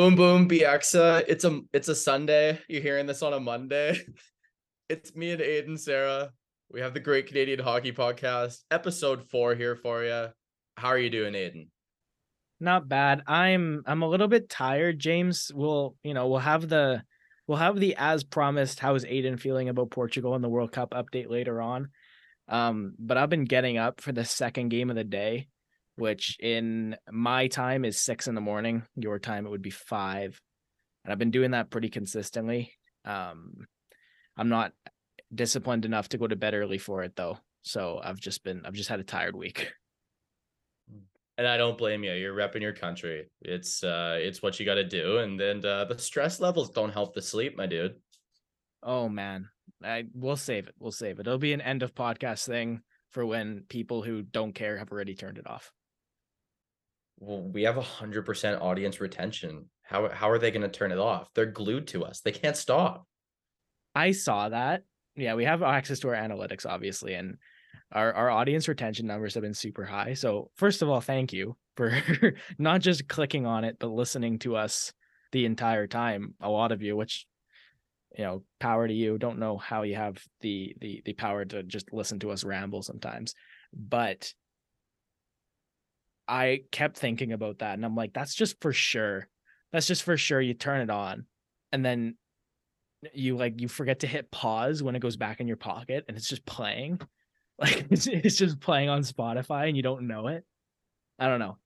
Boom boom BXA. It's a it's a Sunday. You're hearing this on a Monday. It's me and Aidan Serra. We have the Great Canadian Hockey Podcast, episode four here for you. How are you doing, Aidan? Not bad. I'm I'm a little bit tired, James. We'll you know we'll have the we'll have the as promised. How is Aidan feeling about Portugal and the World Cup update later on? Um, but I've been getting up for the second game of the day, which in my time is six in the morning. Your time it would be five, and I've been doing that pretty consistently. Um, I'm not disciplined enough to go to bed early for it though. So I've just been I've just had a tired week. And I don't blame you. You're repping your country. It's uh it's what you got to do and then uh, the stress levels don't help the sleep, my dude. Oh man. I we'll save it. We'll save it. It'll be an end of podcast thing for when people who don't care have already turned it off. Well, we have a hundred percent audience retention. How how are they going to turn it off? They're glued to us. They can't stop. I saw that. Yeah, we have access to our analytics, obviously, and our, our audience retention numbers have been super high. So, first of all, thank you for not just clicking on it, but listening to us the entire time. A lot of you, which you know, power to you. Don't know how you have the the the power to just listen to us ramble sometimes, but I kept thinking about that, and I'm like, that's just for sure. That's just for sure. You turn it on, and then you like you forget to hit pause when it goes back in your pocket and it's just playing. Like it's, it's just playing on spotify and you don't know it. I don't know.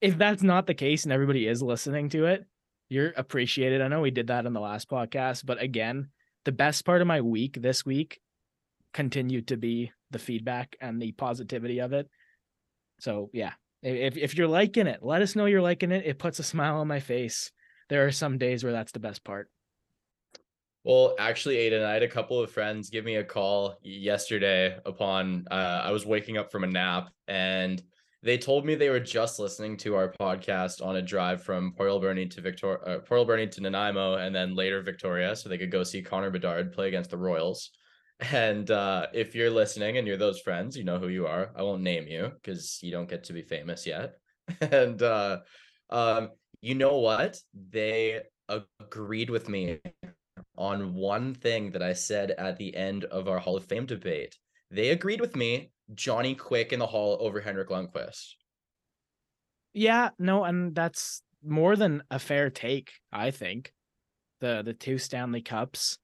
If that's not the case and everybody is listening to it you're appreciated. I know we did that in the last podcast but again the best part of my week this week continued to be the feedback and the positivity of it. So yeah if, if you're liking it let us know you're liking it. It puts a smile on my face. There are some days where that's the best part. Well, actually, Aidan, I had a couple of friends give me a call yesterday upon uh, I was waking up from a nap, and they told me they were just listening to our podcast on a drive from Port Alberni to Victoria, uh, Port Alberni to Nanaimo, and then later Victoria, so they could go see Connor Bedard play against the Royals. And uh, if you're listening and you're those friends, you know who you are. I won't name you because you don't get to be famous yet. and uh, um, you know what? They agreed with me on one thing that I said at the end of our Hall of Fame debate. They agreed with me, Johnny Quick in the Hall over Henrik Lundqvist. Yeah, no, and that's more than a fair take, I think. The the two Stanley Cups.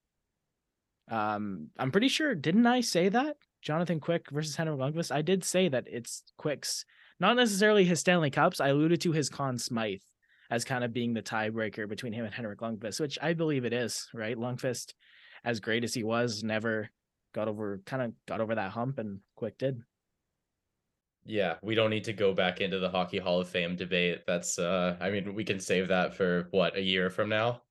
Um, I'm pretty sure, didn't I say that? Jonathan Quick versus Henrik Lundqvist. I did say that it's Quick's, not necessarily his Stanley Cups. I alluded to his Conn Smythe as kind of being the tiebreaker between him and Henrik Lundqvist, which I believe it is, right? Lundqvist, as great as he was, never got over kind of got over that hump and Quick did. Yeah, we don't need to go back into the Hockey Hall of Fame debate. That's uh I mean, we can save that for what, a year from now?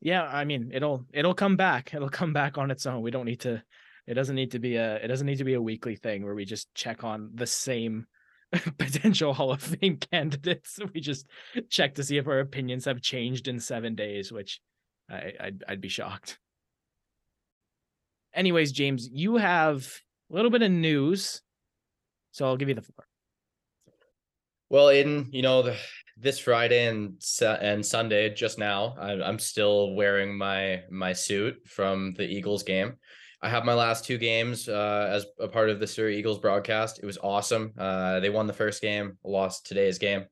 Yeah, I mean, it'll it'll come back. It'll come back on its own. We don't need to it doesn't need to be a it doesn't need to be a weekly thing where we just check on the same potential Hall of Fame candidates. We just check to see if our opinions have changed in seven days, which I, I'd, I'd be shocked. Anyways, James, you have a little bit of news, so I'll give you the floor. Well, Aidan, you know the, this Friday and and Sunday just now, I'm still wearing my my suit from the Eagles game. I have my last two games uh, as a part of the Surrey Eagles broadcast. It was awesome. Uh, they won the first game, lost today's game.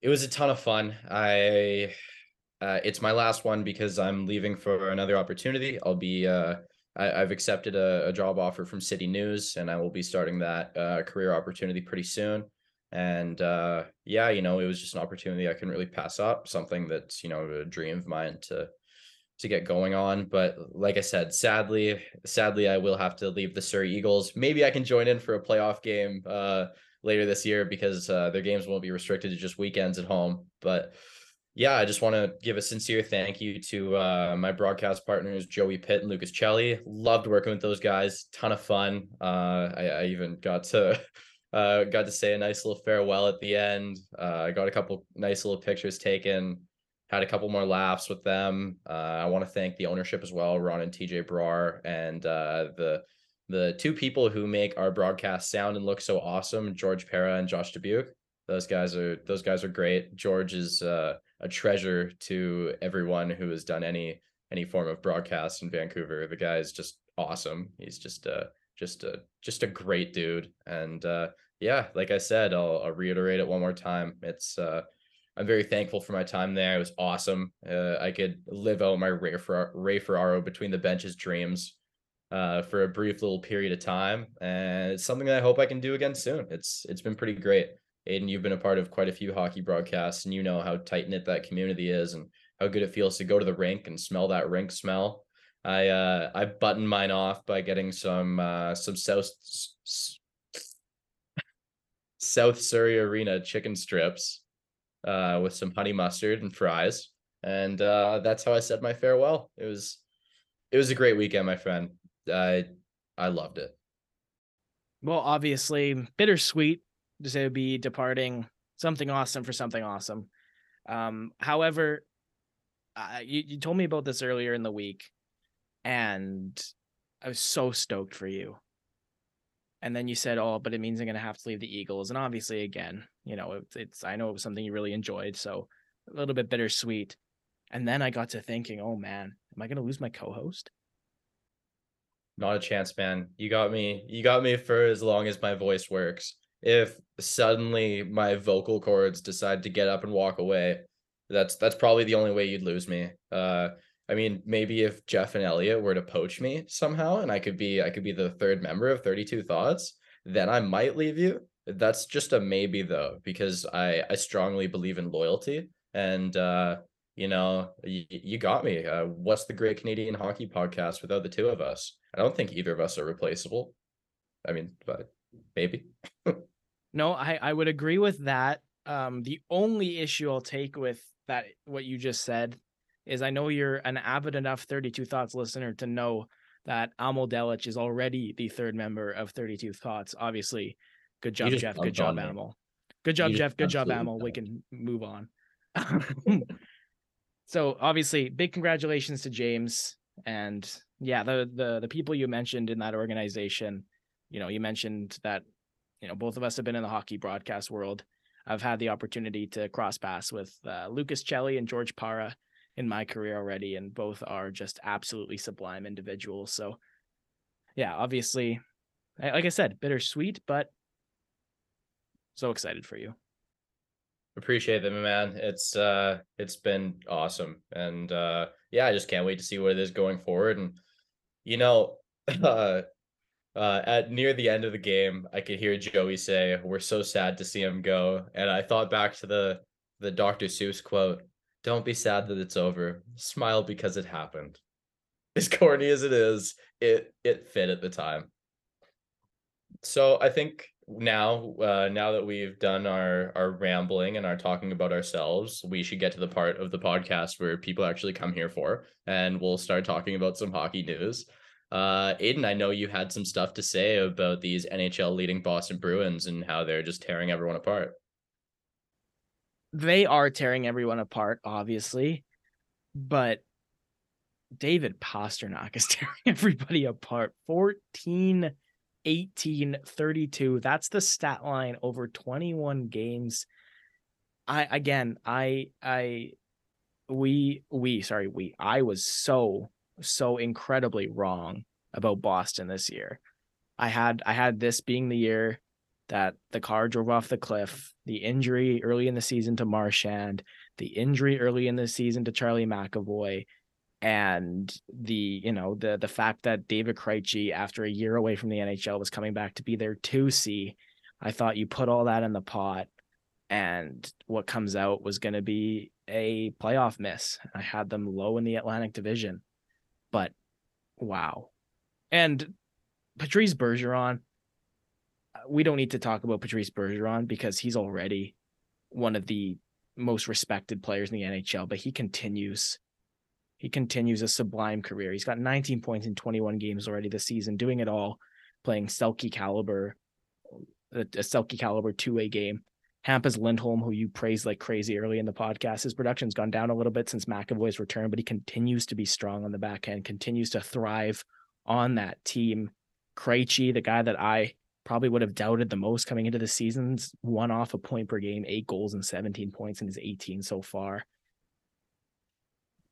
It was a ton of fun. I uh, it's my last one because I'm leaving for another opportunity. I'll be uh, I, have accepted a, a, job offer from City News, and I will be starting that uh, career opportunity pretty soon. And uh, yeah, you know, it was just an opportunity I couldn't really pass up. Something that's you know a dream of mine to to get going on. But like I said, sadly, sadly, I will have to leave the Surrey Eagles. Maybe I can join in for a playoff game uh, later this year because uh, their games won't be restricted to just weekends at home. But yeah, I just want to give a sincere thank you to uh, my broadcast partners, Joey Pitt and Lucas Celli. Loved working with those guys. Ton of fun. Uh, I, I, even got to uh, got to say a nice little farewell at the end. Uh, I got a couple nice little pictures taken had a couple more laughs with them. Uh, I want to thank the ownership as well, Ron and TJ Brar, and uh, the the two people who make our broadcast sound and look so awesome, George Para and Josh Dubuque. Those guys are those guys are great. George is uh, a treasure to everyone who has done any any form of broadcast in Vancouver. The guy is just awesome. He's just a just a just a great dude. And uh, yeah, like I said, I'll, I'll reiterate it one more time. It's uh, I'm very thankful for my time there. It was awesome. Uh, I could live out my Ray, Fer- Ray Ferraro between the benches dreams uh, for a brief little period of time, and it's something that I hope I can do again soon. It's it's been pretty great. Aidan, you've been a part of quite a few hockey broadcasts, and you know how tight knit that community is, and how good it feels to go to the rink and smell that rink smell. I uh, I buttoned mine off by getting some uh, some South South Surrey Arena chicken strips uh, with some honey mustard and fries. And uh, that's how I said my farewell. It was it was a great weekend, my friend. I I loved it. Well, obviously, bittersweet to be departing something awesome for something awesome. Um, however, uh, you, you told me about this earlier in the week, and I was so stoked for you. And then you said, "Oh, but it means I'm going to have to leave the Eagles." And obviously, again, you know, it's, it's I know it was something you really enjoyed, so a little bit bittersweet. And then I got to thinking, "Oh man, am I going to lose my co-host?" Not a chance, man. You got me. You got me for as long as my voice works. If suddenly my vocal cords decide to get up and walk away, that's that's probably the only way you'd lose me. Uh, I mean, maybe if Jeff and Elliotte were to poach me somehow, and I could be I could be the third member of Thirty Two Thoughts, then I might leave you. That's just a maybe though, because I I strongly believe in loyalty, and uh, you know, you, you got me. Uh, what's the Great Canadian Hockey Podcast without the two of us? I don't think either of us are replaceable. I mean, but maybe. no, I I would agree with that. Um, the only issue I'll take with that what you just said is I know you're an avid enough 32 Thoughts listener to know that Amol Delic is already the third member of 32 Thoughts. Obviously, good job, Jeff. Good job, Amol. Good job, Jeff. Good job, Amol. We can move on. so obviously, big congratulations to James and yeah, the the the people you mentioned in that organization. You know, you mentioned that you know both of us have been in the hockey broadcast world. I've had the opportunity to cross paths with uh, Lucas Celli and George Para in my career already, and both are just absolutely sublime individuals. So, yeah, obviously, like I said, bittersweet, but so excited for you. Appreciate them, man. It's uh, it's been awesome, and uh, yeah, I just can't wait to see what it is going forward. And you know, uh, uh, at near the end of the game, I could hear Joey say, "We're so sad to see him go," and I thought back to the the Dr. Seuss quote, "Don't be sad that it's over. Smile because it happened." As corny as it is, it it fit at the time. So I think now, uh, now that we've done our our rambling and our talking about ourselves, we should get to the part of the podcast where people actually come here for, and we'll start talking about some hockey news. Uh, Aidan, I know you had some stuff to say about these NHL leading Boston Bruins and how they're just tearing everyone apart. They are tearing everyone apart, obviously, but David Pastrnak is tearing everybody apart. 14, 18, 32. That's the stat line over 21 games. I again, I I we we sorry, we I was so so incredibly wrong about Boston this year. I had I had this being the year that the car drove off the cliff, the injury early in the season to Marchand, the injury early in the season to Charlie McAvoy, and the you know the the fact that David Krejci, after a year away from the NHL, was coming back to be their two C. I thought you put all that in the pot, and what comes out was going to be a playoff miss. I had them low in the Atlantic Division but wow. And Patrice Bergeron, we don't need to talk about Patrice Bergeron because he's already one of the most respected players in the NHL, but he continues he continues a sublime career. He's got 19 points in 21 games already this season, doing it all, playing Selke caliber, a Selke caliber two way game. Hampus Lindholm, who you praised like crazy early in the podcast, his production's gone down a little bit since McAvoy's return, but he continues to be strong on the back end, continues to thrive on that team. Krejci, the guy that I probably would have doubted the most coming into the season's one off a point per game, eight goals and 17 points in his 18 so far.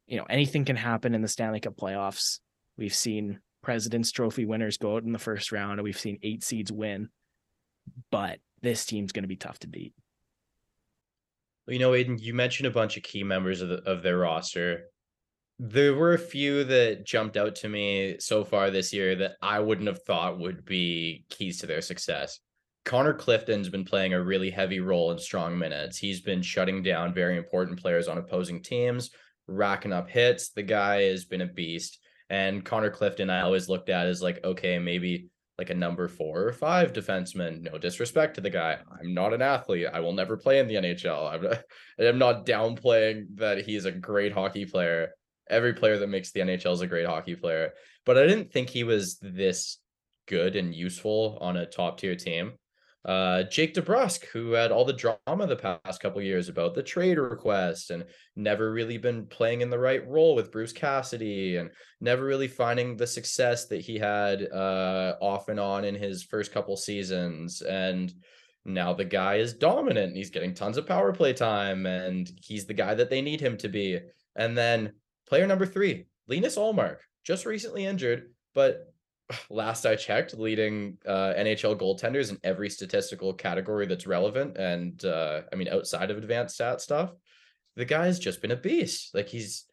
you know, anything can happen in the Stanley Cup playoffs. We've seen President's Trophy winners go out in the first round, and we've seen eight seeds win. But this team's going to be tough to beat. You know, Aidan, you mentioned a bunch of key members of the, of their roster. There were a few that jumped out to me so far this year that I wouldn't have thought would be keys to their success. Connor Clifton's been playing a really heavy role in strong minutes. He's been shutting down very important players on opposing teams, racking up hits. The guy has been a beast. And Connor Clifton, I always looked at as like, okay, maybe like a number four or five defenseman. No disrespect to the guy. I'm not an athlete. I will never play in the NHL. I'm, not downplaying that he's a great hockey player. Every player that makes the NHL is a great hockey player. But I didn't think he was this good and useful on a top tier team uh, Jake DeBrusk, who had all the drama the past couple years about the trade request and never really been playing in the right role with Bruce Cassidy and never really finding the success that he had uh, off and on in his first couple seasons. And now the guy is dominant. He's getting tons of power play time and he's the guy that they need him to be. And then player number three, Linus Ullmark, just recently injured, but last I checked, leading uh, NHL goaltenders in every statistical category that's relevant. And uh, I mean, outside of advanced stat stuff, the guy's just been a beast. Like he's,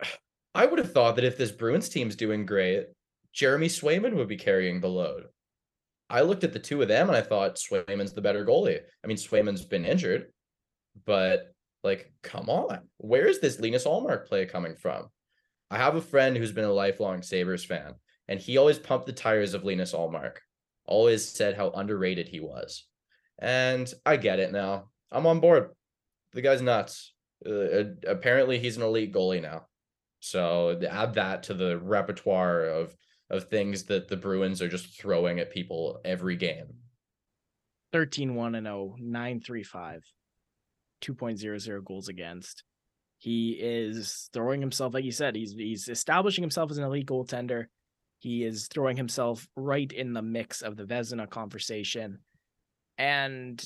I would have thought that if this Bruins team's doing great, Jeremy Swayman would be carrying the load. I looked at the two of them and I thought Swayman's the better goalie. I mean, Swayman's been injured, but like, come on, where is this Linus Ullmark play coming from? I have a friend who's been a lifelong Sabres fan and he always pumped the tires of Linus Ullmark. Always said how underrated he was, and I get it now. I'm on board. The guy's nuts. Uh, apparently, he's an elite goalie now. So add that to the repertoire of of things that the Bruins are just throwing at people every game. 13 1 and 0, 935, 2.00 goals against. He is throwing himself, like you said, he's he's establishing himself as an elite goaltender. He is throwing himself right in the mix of the Vezina conversation. And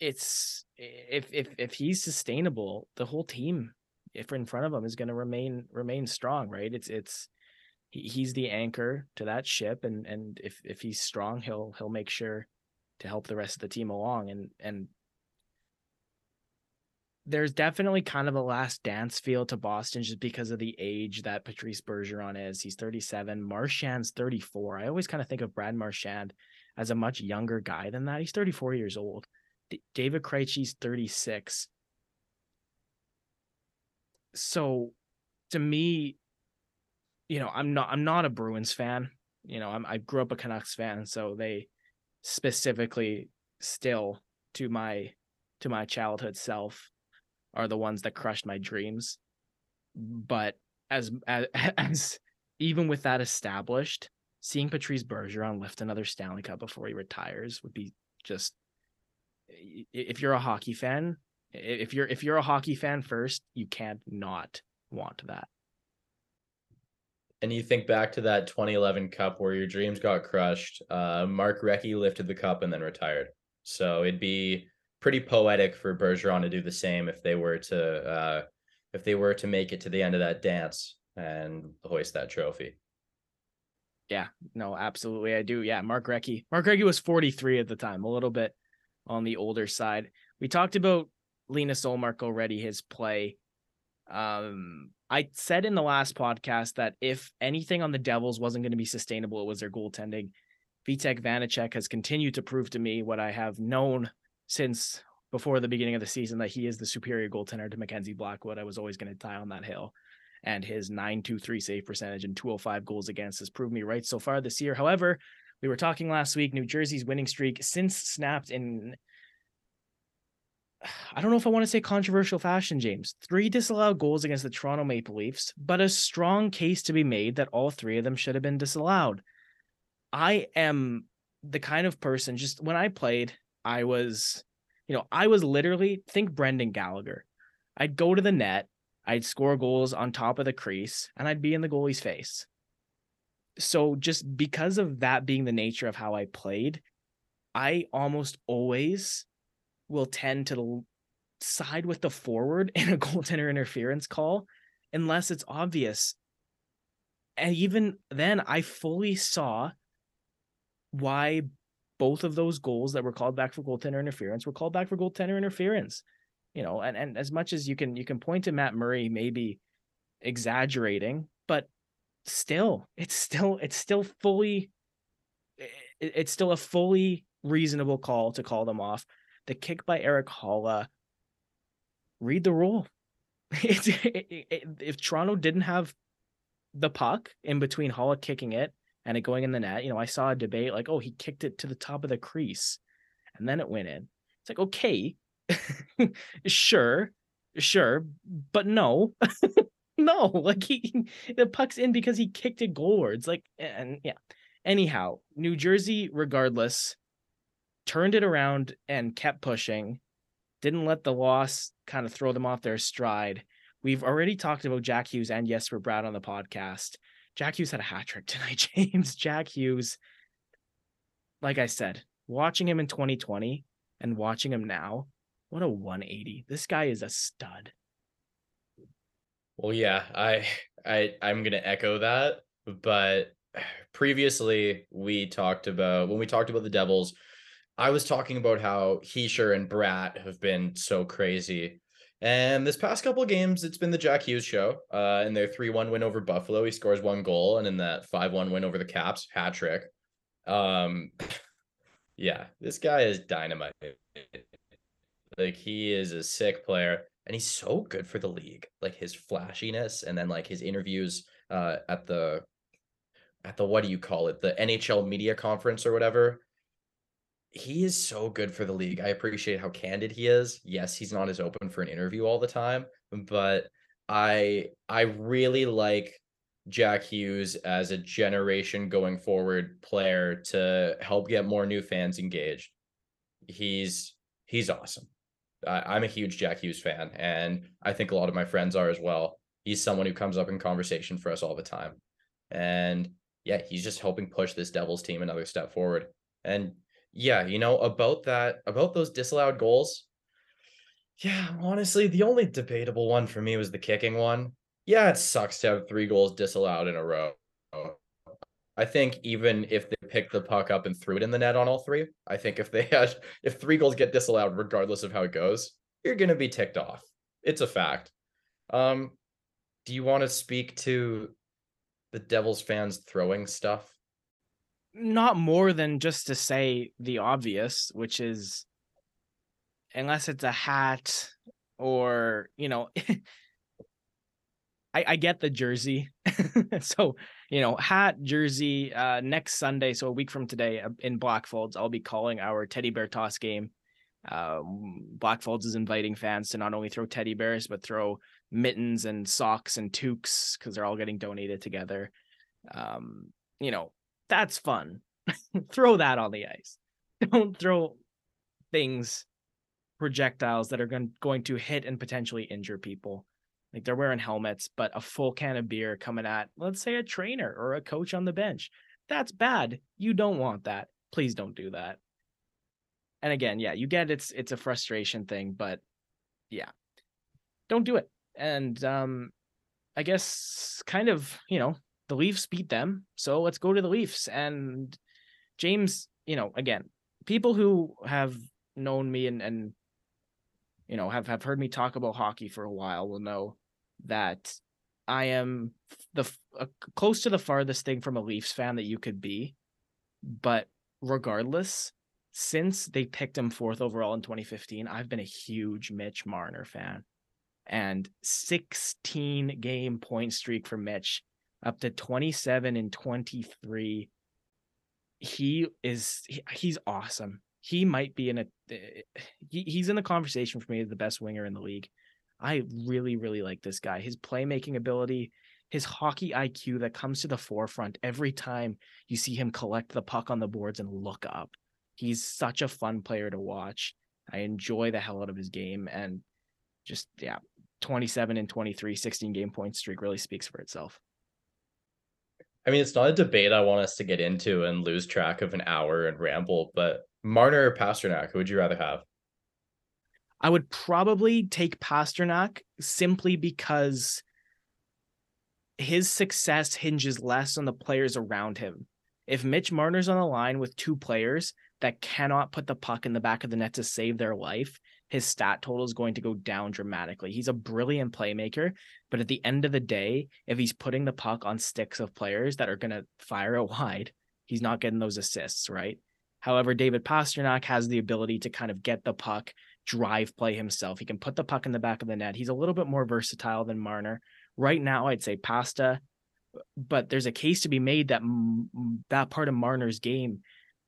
it's if if if he's sustainable, the whole team if in front of him is going to remain remain strong, right? It's it's he, he's the anchor to that ship and and if if he's strong, he'll he'll make sure to help the rest of the team along and and there's definitely kind of a last dance feel to Boston just because of the age that Patrice Bergeron is. He's 37. Marchand's 34. I always kind of think of Brad Marchand as a much younger guy than that. He's 34 years old. D- David Krejci's 36. So to me, you know, I'm not I'm not a Bruins fan. You know, I'm I grew up a Canucks fan, so they specifically still to my to my childhood self are the ones that crushed my dreams. But as as, as even with that established, seeing Patrice Bergeron lift another Stanley Cup before he retires would be just if you're a hockey fan, if you're if you're a hockey fan first, you can't not want that. And you think back to that 2011 Cup where your dreams got crushed. Uh, Mark Recchi lifted the cup and then retired. So it'd be pretty poetic for Bergeron to do the same if they were to uh, if they were to make it to the end of that dance and hoist that trophy. Yeah, no, absolutely, I do. Yeah, Mark Recchi. Mark Recchi was 43 at the time, a little bit on the older side. We talked about Linus Ullmark already, his play. Um, I said in the last podcast that if anything on the Devils wasn't going to be sustainable, it was their goaltending. Vitek Vanecek has continued to prove to me what I have known since before the beginning of the season that he is the superior goaltender to Mackenzie Blackwood. I was always going to die on that hill. And his 923 save percentage and 205 goals against has proved me right so far this year. However, we were talking last week, New Jersey's winning streak since snapped in I don't know if I want to say controversial fashion, James. Three disallowed goals against the Toronto Maple Leafs, but a strong case to be made that all three of them should have been disallowed. I am the kind of person, just when I played, I was, you know, I was literally think Brendan Gallagher. I'd go to the net, I'd score goals on top of the crease, and I'd be in the goalie's face. So just because of that being the nature of how I played, I almost always will tend to side with the forward in a goaltender interference call unless it's obvious. And even then, I fully saw why both of those goals that were called back for goaltender interference were called back for goaltender interference. You know, and, and as much as you can you can point to Matt Murray maybe exaggerating, but still, it's still it's still fully it's still a fully reasonable call to call them off. The kick by Erik Haula, read the rule. It, it, if Toronto didn't have the puck in between Haula kicking it and it going in the net, you know, I saw a debate like, oh, he kicked it to the top of the crease and then it went in. It's like, okay, sure, sure, but no, no, like he, the puck's in because he kicked it goalwards. Like, and yeah. Anyhow, New Jersey, regardless, turned it around and kept pushing, didn't let the loss kind of throw them off their stride. We've already talked about Jack Hughes and Jesper Bratt on the podcast. Jack Hughes had a hat trick tonight, James. Jack Hughes, like I said, watching him in 2020 and watching him now, what a 180. This guy is a stud. Well, yeah, I I I'm gonna echo that, but previously we talked about when we talked about the Devils, I was talking about how Hischier and Bratt have been so crazy. And this past couple games, it's been the Jack Hughes show. Uh, in their 3 1 win over Buffalo, he scores one goal. And in that 5 1 win over the Caps, hat trick. Um, yeah, this guy is dynamite. Like, he is a sick player. And he's so good for the league. Like, his flashiness and then, like, his interviews uh, at the at the what do you call it the NHL media conference or whatever he is so good for the league. I appreciate how candid he is. Yes, he's not as open for an interview all the time, but I I really like Jack Hughes as a generation going forward player to help get more new fans engaged. He's he's awesome. I, I'm a huge Jack Hughes fan, and I think a lot of my friends are as well. He's someone who comes up in conversation for us all the time. And yeah, he's just helping push this Devils team another step forward. And yeah, you know, about that, about those disallowed goals. Yeah, honestly, the only debatable one for me was the kicking one. Yeah, it sucks to have three goals disallowed in a row. I think even if they picked the puck up and threw it in the net on all three, I think if they had if three goals get disallowed, regardless of how it goes, you're gonna be ticked off. It's a fact. Um, do you want to speak to the Devils fans throwing stuff? Not more than just to say the obvious, which is unless it's a hat or, you know, I, I get the jersey. so, you know, hat, jersey, uh, next Sunday, so a week from today uh, in Blackfalds, I'll be calling our teddy bear toss game. Um, Blackfalds is inviting fans to not only throw teddy bears, but throw mittens and socks and toques because they're all getting donated together. Um, you know, that's fun. throw that on the ice. Don't throw things, projectiles that are going, going to hit and potentially injure people. Like they're wearing helmets, but a full can of beer coming at, let's say, a trainer or a coach on the bench. That's bad. You don't want that. Please don't do that. And again, yeah, you get it's it's a frustration thing, but yeah, don't do it. And um, I guess kind of you know the Leafs beat them. So let's go to the Leafs. And James, you know, again, people who have known me and, and you know, have, have heard me talk about hockey for a while will know that I am the uh, close to the farthest thing from a Leafs fan that you could be. But regardless, since they picked him fourth overall in 2015, I've been a huge Mitch Marner fan. And 16 game point streak for Mitch up to 27 and 23. He is he, he's awesome. He might be in a eh, he, he's in the conversation for me as the best winger in the league. I really really like this guy. His playmaking ability, his hockey IQ that comes to the forefront every time you see him collect the puck on the boards and look up. He's such a fun player to watch. I enjoy the hell out of his game and just yeah, 27 and 23 16 game point streak really speaks for itself. I mean, it's not a debate I want us to get into and lose track of an hour and ramble, but Marner or Pastrnak, who would you rather have? I would probably take Pastrnak simply because his success hinges less on the players around him. If Mitch Marner's on the line with two players that cannot put the puck in the back of the net to save their life, his stat total is going to go down dramatically. He's a brilliant playmaker, but at the end of the day, if he's putting the puck on sticks of players that are going to fire it wide, he's not getting those assists, right? However, David Pastrnak has the ability to kind of get the puck, drive play himself. He can put the puck in the back of the net. He's a little bit more versatile than Marner. Right now, I'd say Pasta, but there's a case to be made that that part of Marner's game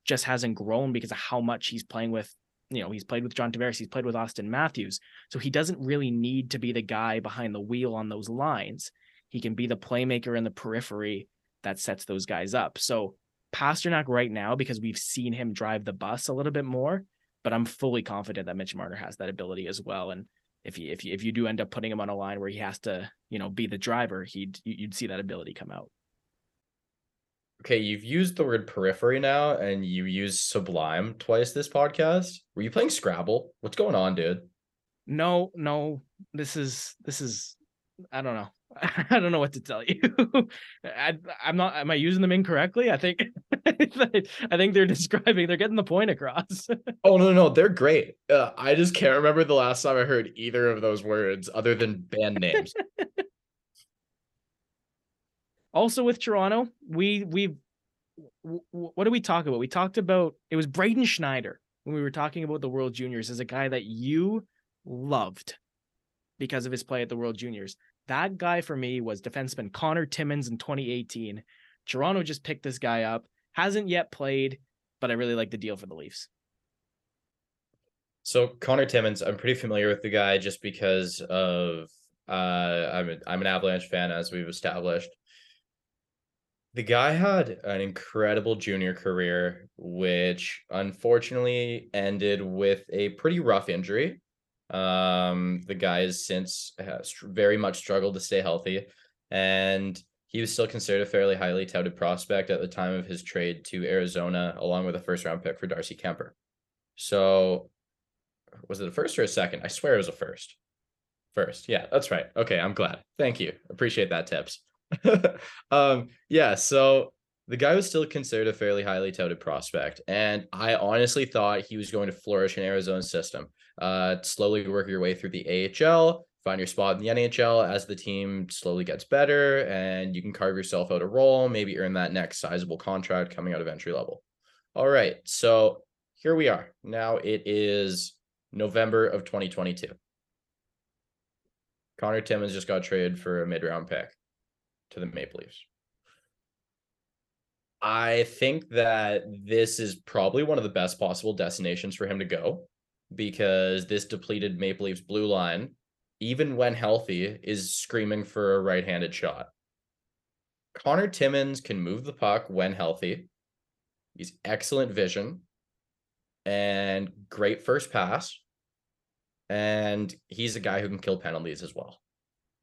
just hasn't grown because of how much he's playing with. You know, he's played with John Tavares, he's played with Auston Matthews. So he doesn't really need to be the guy behind the wheel on those lines. He can be the playmaker in the periphery that sets those guys up. So Pastrnak right now, because we've seen him drive the bus a little bit more, but I'm fully confident that Mitch Marner has that ability as well. And if you if you if you do end up putting him on a line where he has to, you know, be the driver, he'd you'd see that ability come out. Okay, you've used the word periphery now, and you use sublime twice this podcast. Were you playing Scrabble? What's going on, dude? No, no. This is this is I don't know. I don't know what to tell you. I, am not. Am I using them incorrectly? I think. I think they're describing. They're getting the point across. oh no, no, they're great. Uh, I just can't remember the last time I heard either of those words other than band names. Also, with Toronto, we we what did we talk about? We talked about it was Braden Schneider when we were talking about the World Juniors as a guy that you loved because of his play at the World Juniors. That guy for me was defenseman Connor Timmins in 2018. Toronto just picked this guy up. Hasn't yet played, but I really like the deal for the Leafs. So Connor Timmins, I'm pretty familiar with the guy just because of uh I'm a, I'm an Avalanche fan as we've established. The guy had an incredible junior career, which unfortunately ended with a pretty rough injury. Um, the guy has since has very much struggled to stay healthy, and he was still considered a fairly highly touted prospect at the time of his trade to Arizona, along with a first round pick for Darcy Kuemper. So, was it a first or a second? I swear it was a first. First, yeah, that's right. Okay, I'm glad. Thank you. Appreciate that tips. um, yeah, so the guy was still considered a fairly highly touted prospect, and I honestly thought he was going to flourish in Arizona's system. Uh, slowly work your way through the AHL, find your spot in the NHL as the team slowly gets better, and you can carve yourself out a role, maybe earn that next sizable contract coming out of entry level. All right, so here we are. Now it is November of 2022. Connor Timmins just got traded for a mid round pick to the Maple Leafs. I think that this is probably one of the best possible destinations for him to go because this depleted Maple Leafs blue line, even when healthy, is screaming for a right handed shot. Connor Timmins can move the puck when healthy. He's excellent vision and great first pass. And he's a guy who can kill penalties as well.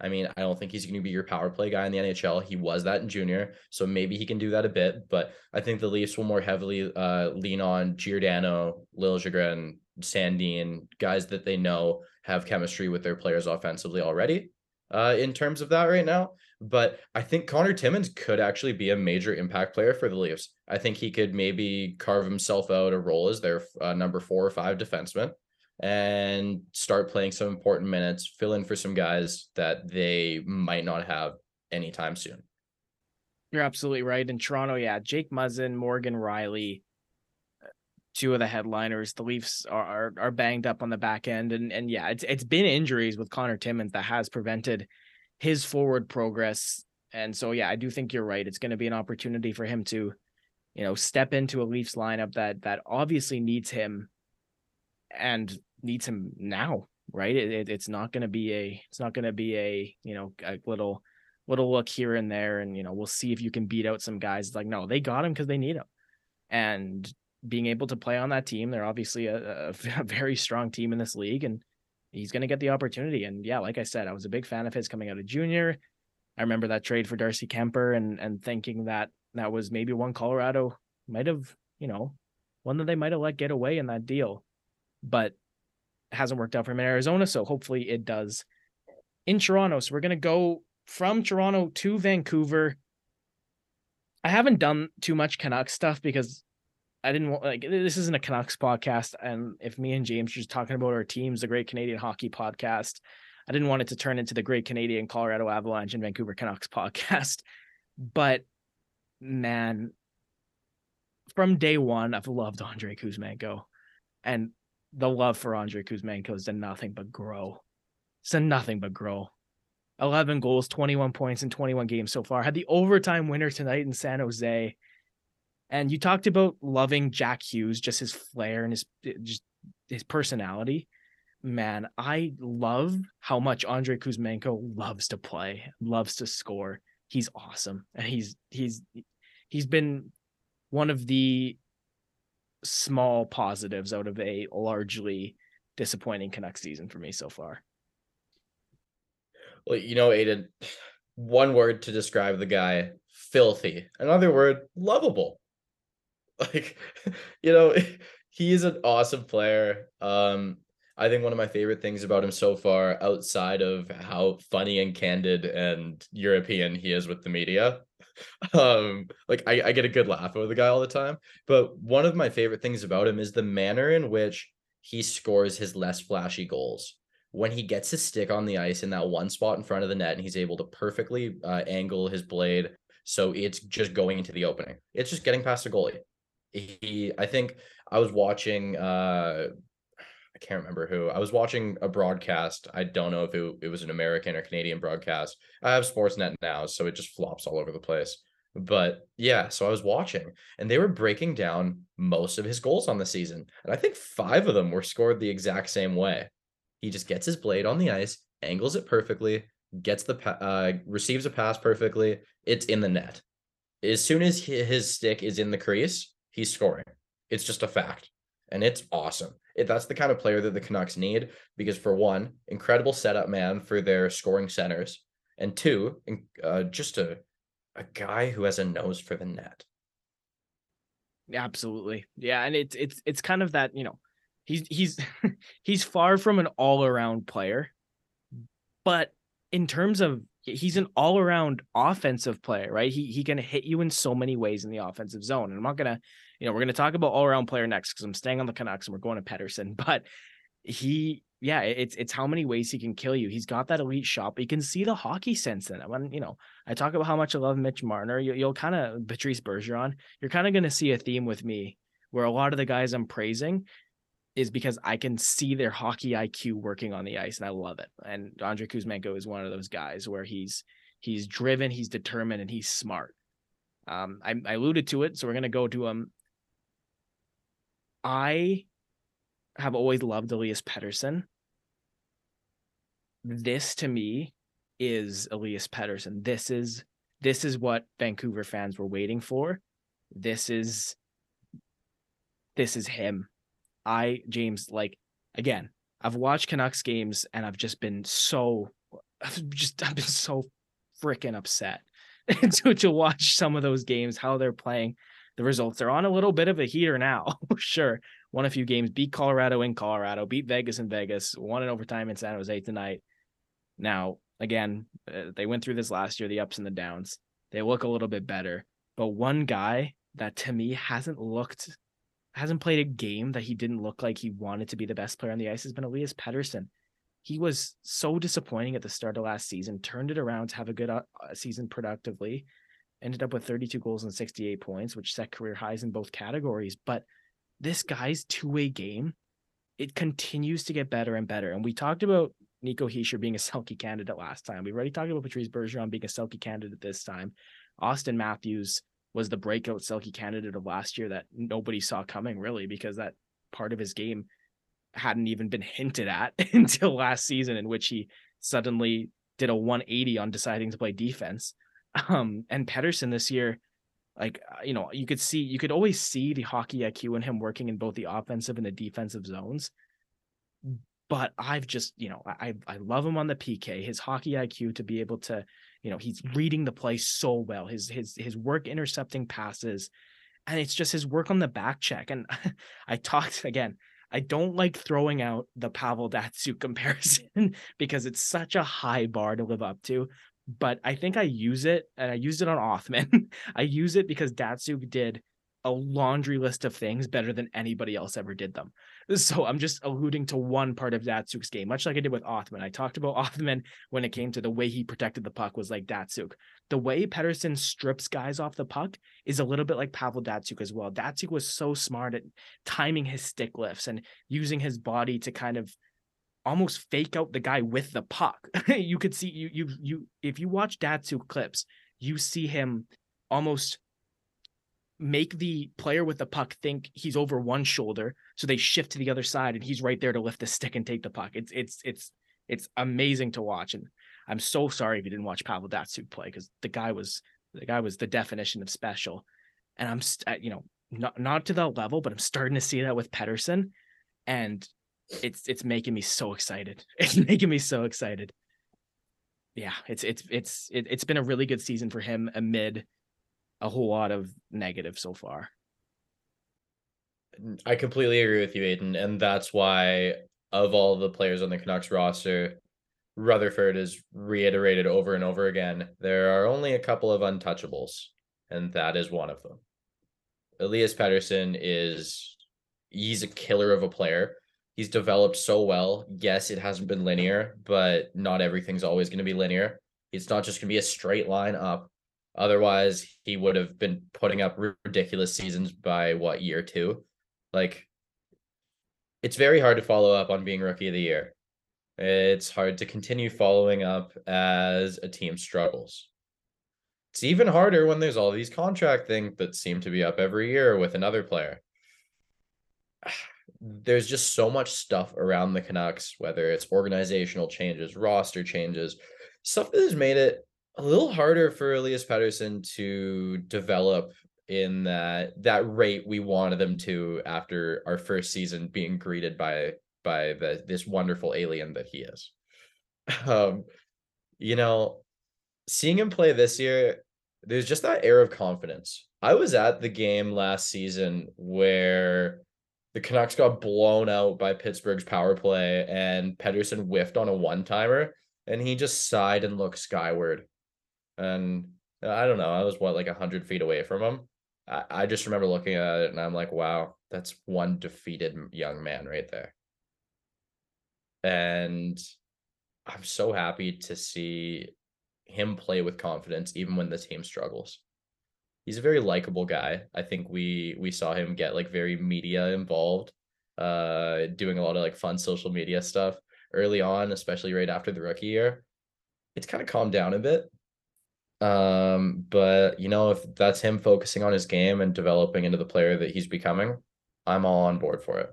I mean, I don't think he's going to be your power play guy in the NHL. He was that in junior, so maybe he can do that a bit. But I think the Leafs will more heavily uh, lean on Giordano, Liljegren, Sandin, guys that they know have chemistry with their players offensively already. Uh, in terms of that right now, but I think Connor Timmins could actually be a major impact player for the Leafs. I think he could maybe carve himself out a role as their uh, number four or five defenseman and start playing some important minutes, fill in for some guys that they might not have anytime soon. You're absolutely right. In Toronto, yeah, Jake Muzzin, Morgan Rielly, uh, two of the headliners. The Leafs are, are, are banged up on the back end, and and yeah, it's it's been injuries with Connor Timmins that has prevented his forward progress. And so yeah, I do think you're right. It's going to be an opportunity for him to, you know, step into a Leafs lineup that that obviously needs him and needs him now, right? It, it, it's not going to be a it's not going to be a you know a little little look here and there, and you know we'll see if you can beat out some guys. It's like no, they got him because they need him, and being able to play on that team, they're obviously a, a very strong team in this league, and he's going to get the opportunity. And yeah, like I said, I was a big fan of his coming out of junior. I remember that trade for Darcy Kuemper, and and thinking that that was maybe one Colorado might have you know one that they might have let get away in that deal but hasn't worked out for him in Arizona. So hopefully it does in Toronto. So we're gonna go from Toronto to Vancouver. I haven't done too much Canucks stuff because I didn't want like this isn't a Canucks podcast, and if me and James are just talking about our teams, the Great Canadian Hockey Podcast, I didn't want it to turn into the Great Canadian Colorado Avalanche and Vancouver Canucks podcast. But man, from day one, I've loved Andrei Kuzmenko, and the love for Andrei Kuzmenko has done nothing but grow. It's done nothing but grow. 11 goals, 21 points in 21 games so far. Had the overtime winner tonight in San Jose. And you talked about loving Jack Hughes, just his flair and his just his personality. Man, I love how much Andrei Kuzmenko loves to play, loves to score. He's awesome. And he's he's he's been one of the small positives out of a largely disappointing Canucks season for me so far. Well, you know, Aidan, one word to describe the guy filthy. Another word, lovable. Like, you know, he is an awesome player. Um, I think one of my favorite things about him so far, outside of how funny and candid and European he is with the media, um, like I, I get a good laugh over the guy all the time. But one of my favorite things about him is the manner in which he scores his less flashy goals when he gets his stick on the ice in that one spot in front of the net and he's able to perfectly uh, angle his blade so it's just going into the opening. It's just getting past the goalie. He, I think I was watching. uh can't remember who. I was watching a broadcast. I don't know if it, it was an American or Canadian broadcast. I have Sportsnet now, so it just flops all over the place. But yeah, so I was watching and they were breaking down most of his goals on the season. And I think five of them were scored the exact same way. He just gets his blade on the ice, angles it perfectly, gets the uh, receives a pass perfectly. It's in the net. As soon as his stick is in the crease, he's scoring. It's just a fact, and it's awesome. It, that's the kind of player that the Canucks need because, for one, incredible setup man for their scoring centers, and two, uh, just a a guy who has a nose for the net. Absolutely, yeah, and it's it's it's kind of that you know He's he's he's far from an all-around player, but in terms of he's an all-around offensive player, right? He he can hit you in so many ways in the offensive zone. And I'm not gonna, you know, we're gonna talk about all-around player next because I'm staying on the Canucks and we're going to Pettersson. but he yeah, it's it's how many ways he can kill you. He's got that elite shot, but you can see the hockey sense in him. When you know, I talk about how much I love Mitch Marner. You, will kind of Patrice Bergeron. You're kind of going to see a theme with me where a lot of the guys I'm praising, is because I can see their hockey IQ working on the ice and I love it. And Andrei Kuzmenko is one of those guys where he's he's driven, he's determined, and he's smart. Um, I, I alluded to it, so we're gonna go to him. I have always loved Elias Pettersson. This to me is Elias Pettersson. This is this is what Vancouver fans were waiting for. This is this is him. I James like again, I've watched Canucks games and I've just been so I've just I've been so freaking upset to to watch some of those games how they're playing. The results are on a little bit of a heater now. sure, won a few games, beat Colorado in Colorado, beat Vegas in Vegas, won in overtime in San Jose tonight. Now, again, uh, they went through this last year, the ups and the downs. They look a little bit better, but one guy that to me hasn't looked hasn't played a game that he didn't look like he wanted to be the best player on the ice has been Elias Pettersson. He was so disappointing at the start of last season, turned it around to have a good uh, season productively, ended up with 32 goals and 68 points, which set career highs in both categories. But this guy's two way game, it continues to get better and better. And we talked about Nico Hischier being a Selke candidate last time. We already talked about Patrice Bergeron being a Selke candidate this time. Auston Matthews was the breakout Selke candidate of last year that nobody saw coming really because that part of his game hadn't even been hinted at until last season in which he suddenly did a 180 on deciding to play defense. Um, and Pettersson this year, like uh, you know, you could see you could always see the hockey IQ in him working in both the offensive and the defensive zones. But I've just, you know, I I love him on the PK. His hockey IQ to be able to you know, he's reading the play so well. His his his work intercepting passes, and it's just his work on the back check. And I talked again. I don't like throwing out the Pavel Datsyuk comparison because it's such a high bar to live up to. But I think I use it, and I used it on Othman. I use it because Datsyuk did a laundry list of things better than anybody else ever did them. So I'm just alluding to one part of Datsyuk's game, much like I did with Othman. I talked about Othman when it came to the way he protected the puck was like Datsyuk. The way Pettersson strips guys off the puck is a little bit like Pavel Datsyuk as well. Datsyuk was so smart at timing his stick lifts and using his body to kind of almost fake out the guy with the puck. you could see you you you if you watch Datsyuk clips, you see him almost make the player with the puck think he's over one shoulder so they shift to the other side and he's right there to lift the stick and take the puck it's it's it's it's amazing to watch and i'm so sorry if you didn't watch pavel datsyuk play because the guy was the guy was the definition of special and i'm you know not not to that level but i'm starting to see that with Pettersson. and it's it's making me so excited it's making me so excited yeah it's it's it's it, it's been a really good season for him amid a whole lot of negative so far. Mm, I completely agree with you, Aidan, and that's why of all the players on the Canucks roster, Rutherford is reiterated over and over again. There are only a couple of untouchables, and that is one of them. Elias Pettersson is he's a killer of a player. He's developed so well. Yes, it hasn't been linear, but not everything's always going to be linear. It's not just going to be a straight line up. Otherwise, he would have been putting up ridiculous seasons by what year two? Like, it's very hard to follow up on being rookie of the year. It's hard to continue following up as a team struggles. It's even harder when there's all these contract things that seem to be up every year with another player. There's just so much stuff around the Canucks, whether it's organizational changes, roster changes, stuff that has made it a little harder for Elias Pettersson to develop in that that rate we wanted them to after our first season being greeted by by the this wonderful alien that he is. Um, you know, seeing him play this year, there's just that air of confidence. I was at the game last season where the Canucks got blown out by Pittsburgh's power play and Pettersson whiffed on a one timer and he just sighed and looked skyward and I don't know. I was what like hundred feet away from him. I, I just remember looking at it and I'm like, wow, that's one defeated young man right there. And I'm so happy to see him play with confidence even when the team struggles. He's a very likable guy. I think we we saw him get like very media involved, uh doing a lot of like fun social media stuff early on, especially right after the rookie year. It's kind of calmed down a bit, um, but you know, if that's him focusing on his game and developing into the player that he's becoming, I'm all on board for it.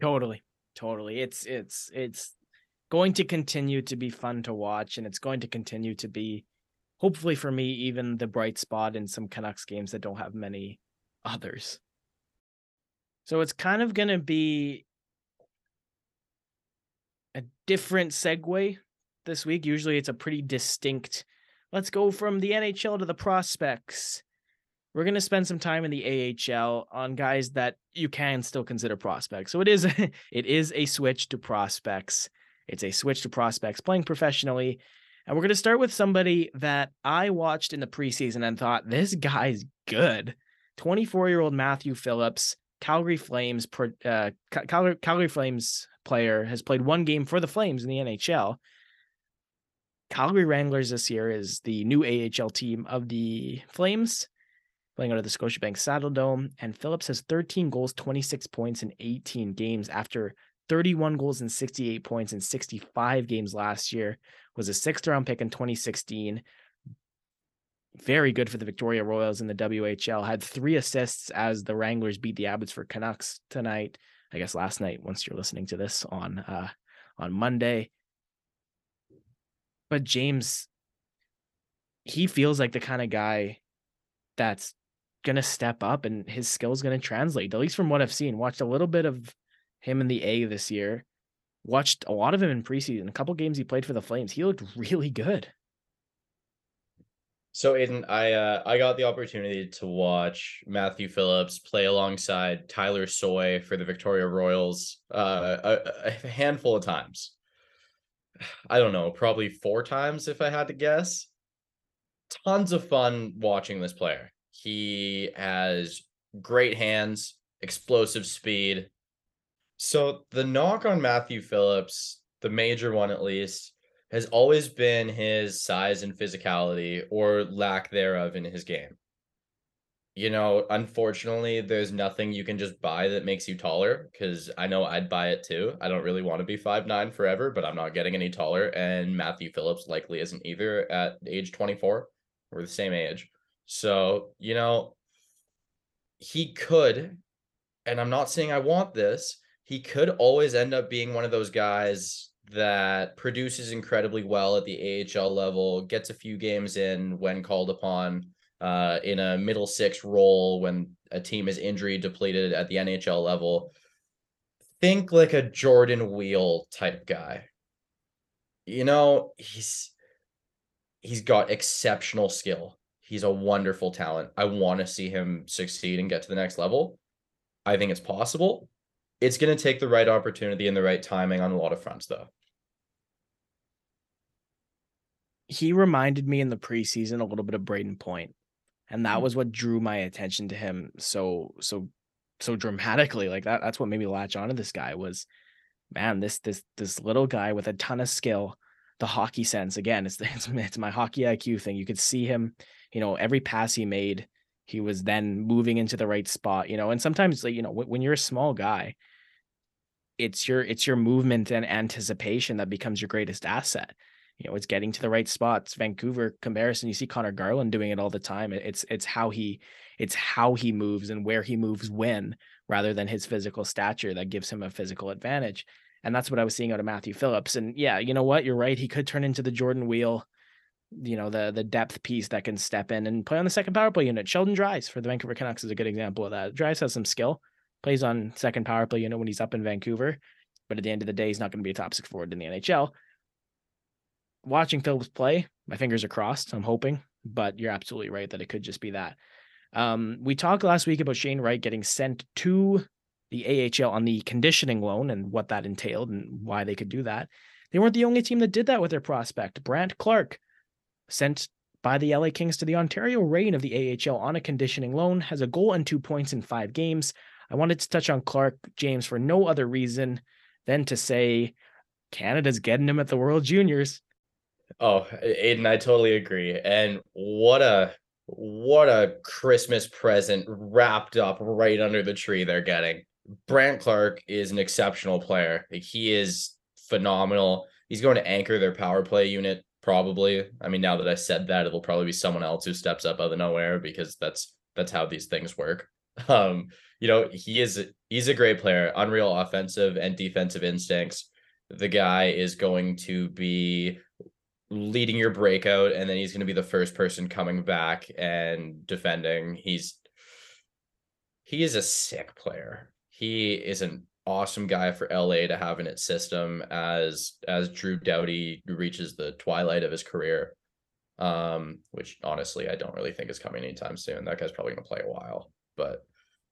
Totally. Totally. It's it's it's going to continue to be fun to watch and it's going to continue to be hopefully for me even the bright spot in some Canucks games that don't have many others. So it's kind of going to be a different segue this week. Usually it's a pretty distinct Let's go from the NHL to the prospects. We're going to spend some time in the AHL on guys that you can still consider prospects. So it is it is a switch to prospects. It's a switch to prospects playing professionally. And we're going to start with somebody that I watched in the preseason and thought this guy's good. 24-year-old Matthew Phillips, Calgary Flames uh, Calgary, Flames player has played one game for the Flames in the NHL Calgary Wranglers this year is the new AHL team of the Flames, playing out of the Scotiabank Saddledome. And Phillips has 13 goals, 26 points in 18 games after 31 goals and 68 points in 65 games last year. Was a sixth round pick in 2016. Very good for the Victoria Royals in the WHL. Had three assists as the Wranglers beat the Abbotsford Canucks tonight. I guess last night, once you're listening to this on uh, on Monday. But James, he feels like the kind of guy that's gonna step up and his skills gonna translate. At least from what I've seen. Watched a little bit of him in the A this year. Watched a lot of him in preseason. A couple games he played for the Flames. He looked really good. So Aidan, I uh, I got the opportunity to watch Matthew Phillips play alongside Tyler Soy for the Victoria Royals uh, a, a handful of times. I don't know, probably four times if I had to guess. Tons of fun watching this player. He has great hands, explosive speed. So the knock on Matthew Phillips, the major one at least, has always been his size and physicality or lack thereof in his game. You know, unfortunately, there's nothing you can just buy that makes you taller because I know I'd buy it too. I don't really want to be five nine forever, but I'm not getting any taller. And Matthew Phillips likely isn't either at age 24. We're the same age. So, you know, he could, and I'm not saying I want this, he could always end up being one of those guys that produces incredibly well at the AHL level, gets a few games in when called upon uh, in a middle six role when a team is injury depleted at the NHL level. Think like a Jordan Weal type guy. You know, he's he's got exceptional skill. He's a wonderful talent. I want to see him succeed and get to the next level. I think it's possible. It's going to take the right opportunity and the right timing on a lot of fronts, though. he reminded me in the preseason a little bit of Braden And that Mm. was what drew my attention to him so so so dramatically. Like that that's what made me latch onto this guy was man, this this this little guy with a ton of skill, the hockey sense. Again, it's it's, it's my hockey IQ thing. You could see him, you know, every pass he made, he was then moving into the right spot, you know. And sometimes like, you know, when, you're a small guy, it's your it's your movement and anticipation that becomes your greatest asset you know, it's getting to the right spots. Vancouver comparison, you see Conor Garland doing it all the time. It's it's how he it's how he moves and where he moves when, rather than his physical stature that gives him a physical advantage. And that's what I was seeing out of Matthew Phillips. And yeah, you know what? You're right. He could turn into the Jordan Weal, you know, the the depth piece that can step in and play on the second power play unit. Sheldon Dries for the Vancouver Canucks is a good example of that. Dries has some skill, plays on second power play unit when he's up in Vancouver, but at the end of the day, he's not going to be a top six forward in the NHL watching Phillips play, my fingers are crossed. I'm hoping, but you're absolutely right that it could just be that. Um, we talked last week about Shane Wright getting sent to the AHL on the conditioning loan and what that entailed and why they could do that. They weren't the only team that did that with their prospect. Brandt Clarke, sent by the LA Kings to the Ontario Reign of the AHL on a conditioning loan, has a goal and two points in five games. I wanted to touch on Clarke James, for no other reason than to say Canada's getting him at the World Juniors. Oh, Aidan, I totally agree. And what a what a Christmas present wrapped up right under the tree they're getting. Brandt Clarke is an exceptional player. He is phenomenal. He's going to anchor their power play unit probably. I mean, now that I said that, it'll probably be someone else who steps up out of nowhere because that's that's how these things work. Um, you know, he is he's a great player, unreal offensive and defensive instincts. The guy is going to be leading your breakout and then he's going to be the first person coming back and defending he's he is a sick player he is an awesome guy for LA to have in its system as as Drew Doughty reaches the twilight of his career. Um which honestly I don't really think is coming anytime soon. That guy's probably to play a while. But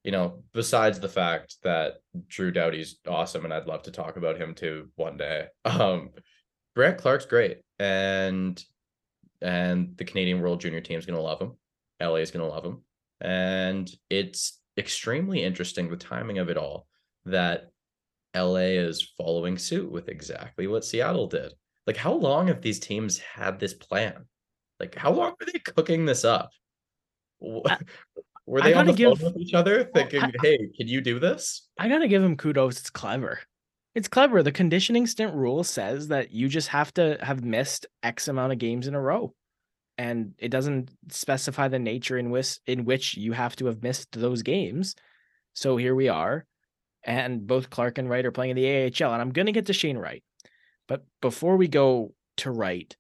you know besides the fact that Drew Doughty's awesome and I'd love to talk about him too one day um Clarke's great, and and the Canadian World Junior team is going to love him. LA is to love him, and it's extremely interesting the timing of it all. That LA is following suit with exactly what Seattle did. Like, how long have these teams had this plan? Like, how long were they cooking this up? Were they on the give, phone with each other thinking, I, "Hey, can you do this?" I gotta give them kudos. It's clever. It's clever. The conditioning stint rule says that you just have to have missed X amount of games in a row. And it doesn't specify the nature in which in which you have to have missed those games. So here we are. And both Clarke and Wright are playing in the AHL. And I'm gonna get to Shane Wright. But before we go to Wright,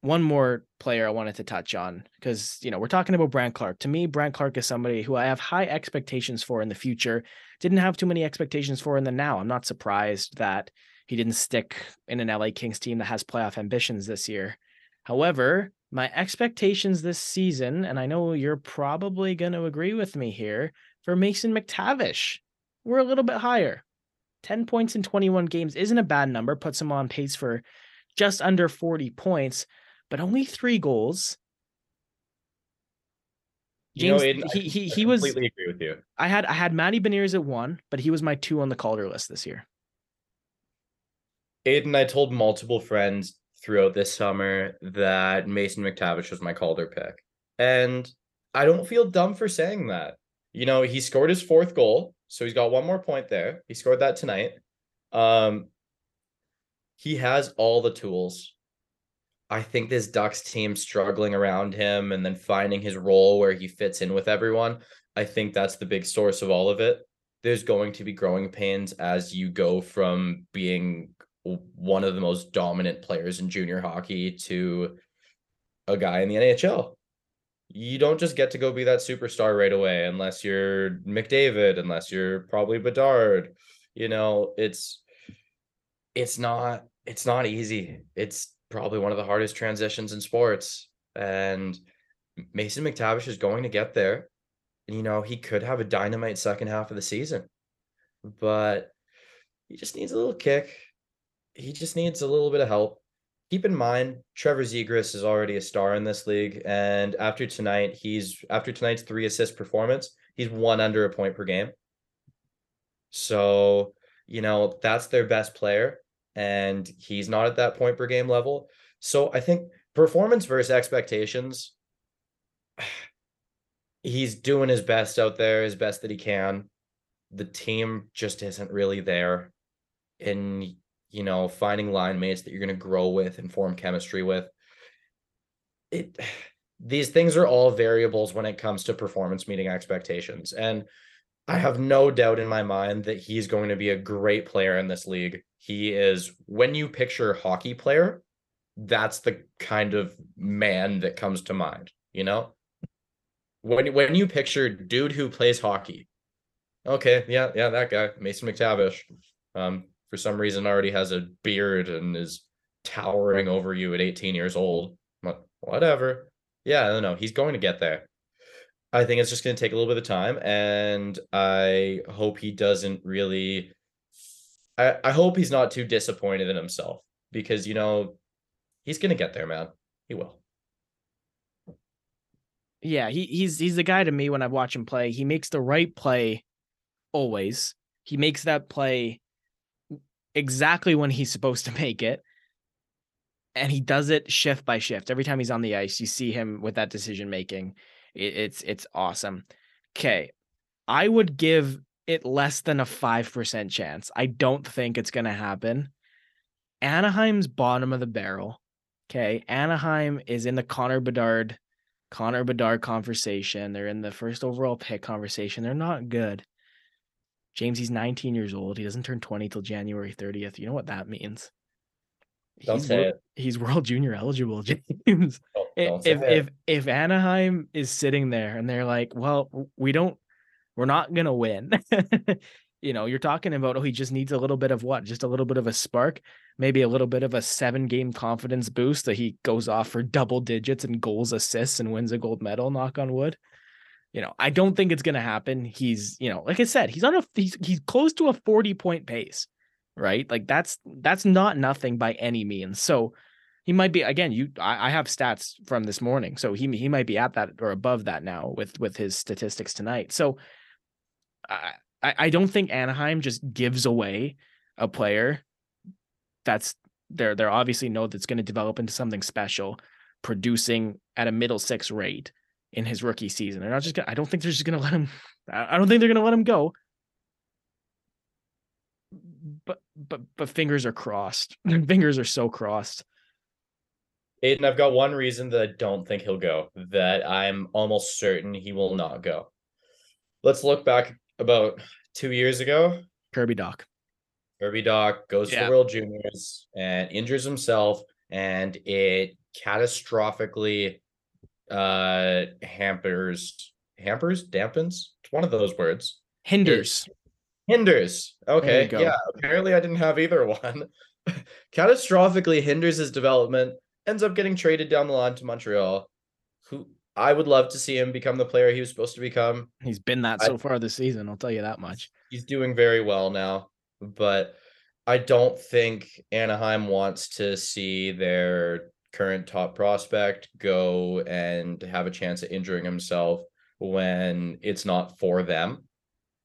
one more player I wanted to touch on because you know we're talking about Brandt Clarke. To me, Brandt Clarke is somebody who I have high expectations for in the future. Didn't have too many expectations for in the now. I'm not surprised that he didn't stick in an LA Kings team that has playoff ambitions this year. However, my expectations this season, and I know you're probably going to agree with me here, for Mason McTavish, we're a little bit higher. 10 points in 21 games isn't a bad number, puts him on pace for just under 40 points, but only three goals. James, you know, Aidan, he he he was completely agree with you. I had I had Matty Beniers at one, but he was my two on the Calder list this year. Aidan, I told multiple friends throughout this summer that Mason McTavish was my Calder pick. And I don't feel dumb for saying that. You know, he scored his fourth goal, so he's got one more point there. He scored that tonight. Um he has all the tools. I think this Ducks team struggling around him and then finding his role where he fits in with everyone. I think that's the big source of all of it. There's going to be growing pains as you go from being one of the most dominant players in junior hockey to a guy in the NHL. You don't just get to go be that superstar right away unless you're McDavid, unless you're probably Bedard. You know, it's it's not it's not easy. It's probably one of the hardest transitions in sports. And Mason McTavish is going to get there. And, you know, he could have a dynamite second half of the season, but he just needs a little kick he just needs a little bit of help. Keep in mind, Trevor Zegras is already a star in this league, and after tonight, he's after tonight's three assist performance, he's one under a point per game. So, you know, that's their best player, and he's not at that point per game level. So I think performance versus expectations. He's doing his best out there, as best that he can. The team just isn't really there. And you know, finding line mates that you're going to grow with and form chemistry with. It these things are all variables when it comes to performance meeting expectations. And I have no doubt in my mind that he's going to be a great player in this league. He is when you picture hockey player, that's the kind of man that comes to mind, you know? When when you picture dude who plays hockey. Okay, yeah, yeah, that guy, Mason McTavish. Um, for some reason already has a beard and is towering over you at 18 years old. But whatever. Yeah, I don't know. He's going to get there. I think it's just going to take a little bit of time, and I hope he doesn't really. I, I hope he's not too disappointed in himself because you know he's going to get there, man. He will. Yeah, he, he's he's the guy to me when I watch him play. He makes the right play always. He makes that play exactly when he's supposed to make it. And he does it shift by shift. Every time he's on the ice, you see him with that decision making. It, it's it's awesome. Okay. I would give it less than a 5% chance. I don't think it's going to happen. Anaheim's bottom of the barrel. Okay. Anaheim is in the Connor Bedard Connor Bedard conversation. They're in the first overall pick conversation. They're not good. James, he's 19 years old. He doesn't turn 20 till January 30th. You know what that means? Don't he's say world, it. He's World Junior eligible, James. Don't, don't if if if Anaheim is sitting there and they're like, well, we don't, we're not gonna win. you know, you're talking about oh, he just needs a little bit of what? Just a little bit of a spark, maybe a little bit of a seven game confidence boost that he goes off for double digits and goals, assists, and wins a gold medal. Knock on wood you know, I don't think it's going to happen. He's, you know, like I said, he's on a he's he's close to a 40 point pace, right? Like that's that's not nothing by any means. So he might be again, you I, I have stats from this morning. So he he might be at that or above that now with with his statistics tonight. So I I don't think Anaheim just gives away a player that's they're they're obviously know that's going to develop into something special, producing at a middle six rate in his rookie season. They're not just. Gonna, I don't think they're just going to let him. I don't think they're going to let him go. But but but fingers are crossed. fingers are so crossed. Aidan, I've got one reason that I don't think he'll go. That I'm almost certain he will not go. Let's look back about two years ago. Kirby Dach. Kirby Dach goes yeah. to the World Juniors and injures himself, and it catastrophically uh hampers hampers dampens it's one of those words hinders it hinders okay yeah apparently i didn't have either one catastrophically hinders his development ends up getting traded down the line to Montreal. Who I would love to see him become the player he was supposed to become. He's been that so I, far this season, I'll tell you that much. He's doing very well now, but I don't think Anaheim wants to see their current top prospect go and have a chance at injuring himself when it's not for them.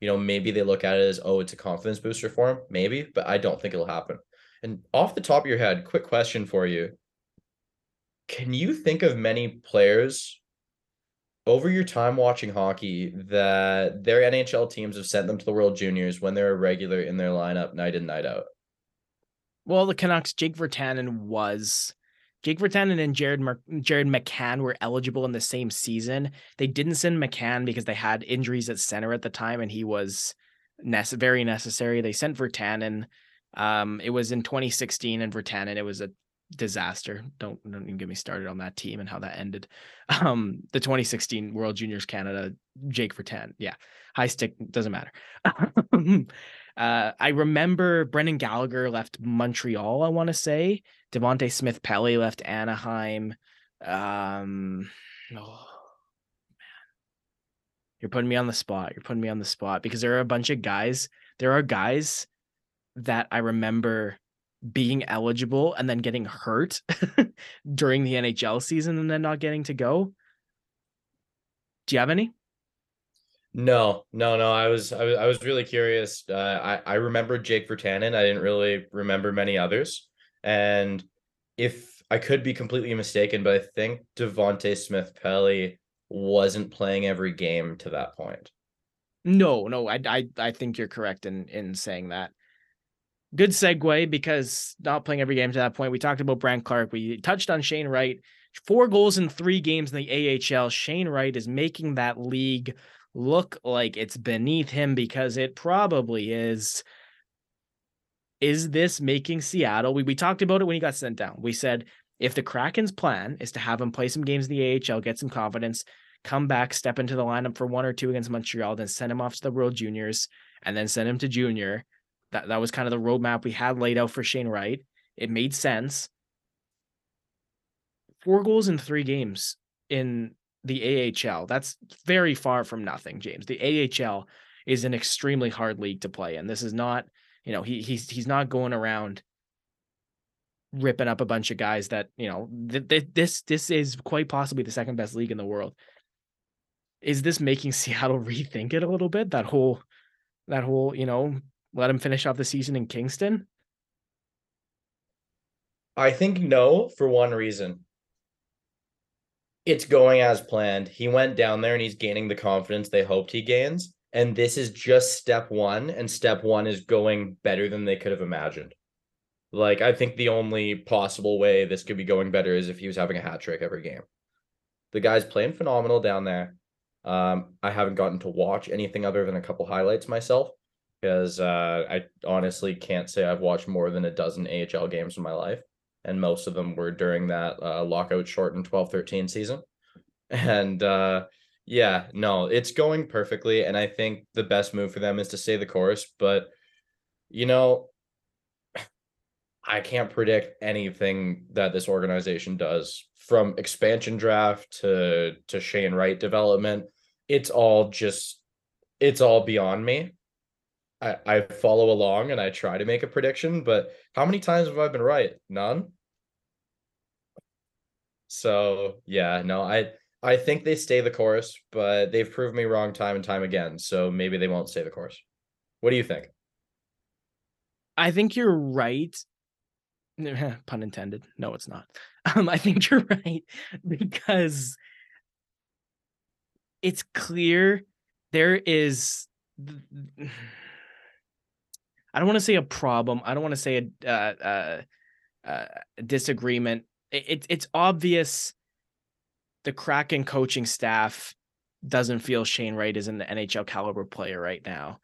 You know, maybe they look at it as, oh, it's a confidence booster for him. Maybe, but I don't think it'll happen. And off the top of your head, quick question for you. Can you think of many players over your time watching hockey that their NHL teams have sent them to the World Juniors when they're a regular in their lineup night in, night out? Well, the Canucks, Jake Virtanen was Jake Virtanen and Jared Mer- Jared McCann were eligible in the same season. They didn't send McCann because they had injuries at center at the time, and he was nece- very necessary. They sent Virtanen. Um, it was in 2016, and Virtanen. It was a disaster. Don't don't even get me started on that team and how that ended. Um, the 2016 World Juniors Canada, Jake Virtanen. Yeah, high stick doesn't matter. Uh, I remember Brendan Gallagher left Montreal, I want to say. Devante Smith Pelly left Anaheim. Um, oh, man. You're putting me on the spot. You're putting me on the spot because there are a bunch of guys. There are guys that I remember being eligible and then getting hurt during the NHL season and then not getting to go. Do you have any? No, no, no. I was, I was, I was really curious. Uh, I, I remember Jake Virtanen. I didn't really remember many others. And if I could be completely mistaken, but I think Devante Smith Pelly wasn't playing every game to that point. No, no, I, I, I think you're correct in in saying that. Good segue because not playing every game to that point. We talked about Brandt Clarke. We touched on Shane Wright. Four goals in three games in the AHL. Shane Wright is making that league look like it's beneath him because it probably is. Is this making Seattle? We, we talked about it when he got sent down. We said if the Kraken's plan is to have him play some games in the AHL, get some confidence, come back, step into the lineup for one or two against Montreal, then send him off to the World Juniors, and then send him to junior. That that was kind of the roadmap we had laid out for Shane Wright. It made sense. Four goals in three games in the AHL. That's very far from nothing, James. The AHL is an extremely hard league to play in. This is not, you know, he he's he's not going around ripping up a bunch of guys that, you know, th- th- this this is quite possibly the second best league in the world. Is this making Seattle rethink it a little bit? That whole that whole, you know, let him finish off the season in Kingston? I think no for one reason it's going as planned. He went down there and he's gaining the confidence they hoped he gains. And this is just step one, and step one is going better than they could have imagined. Like, I think the only possible way this could be going better is if he was having a hat trick every game. The guy's playing phenomenal down there. Um, I haven't gotten to watch anything other than a couple highlights myself because uh, I honestly can't say I've watched more than a dozen AHL games in my life and most of them were during that uh, lockout shortened 12 13 season. And uh, yeah, no, it's going perfectly. And I think the best move for them is to stay the course. But, you know, I can't predict anything that this organization does from expansion draft to to Shane Wright development. It's all just it's all beyond me. I, I follow along and I try to make a prediction, but how many times have I been right? None. So yeah, no, I I think they stay the course, but they've proved me wrong time and time again. So maybe they won't stay the course. What do you think? I think you're right. Pun intended. No, it's not. Um, I think you're right because it's clear there is. I don't want to say a problem. I don't want to say a, uh, uh, uh, disagreement it, it's obvious the Kraken coaching staff doesn't feel Shane Wright is an NHL caliber player right now.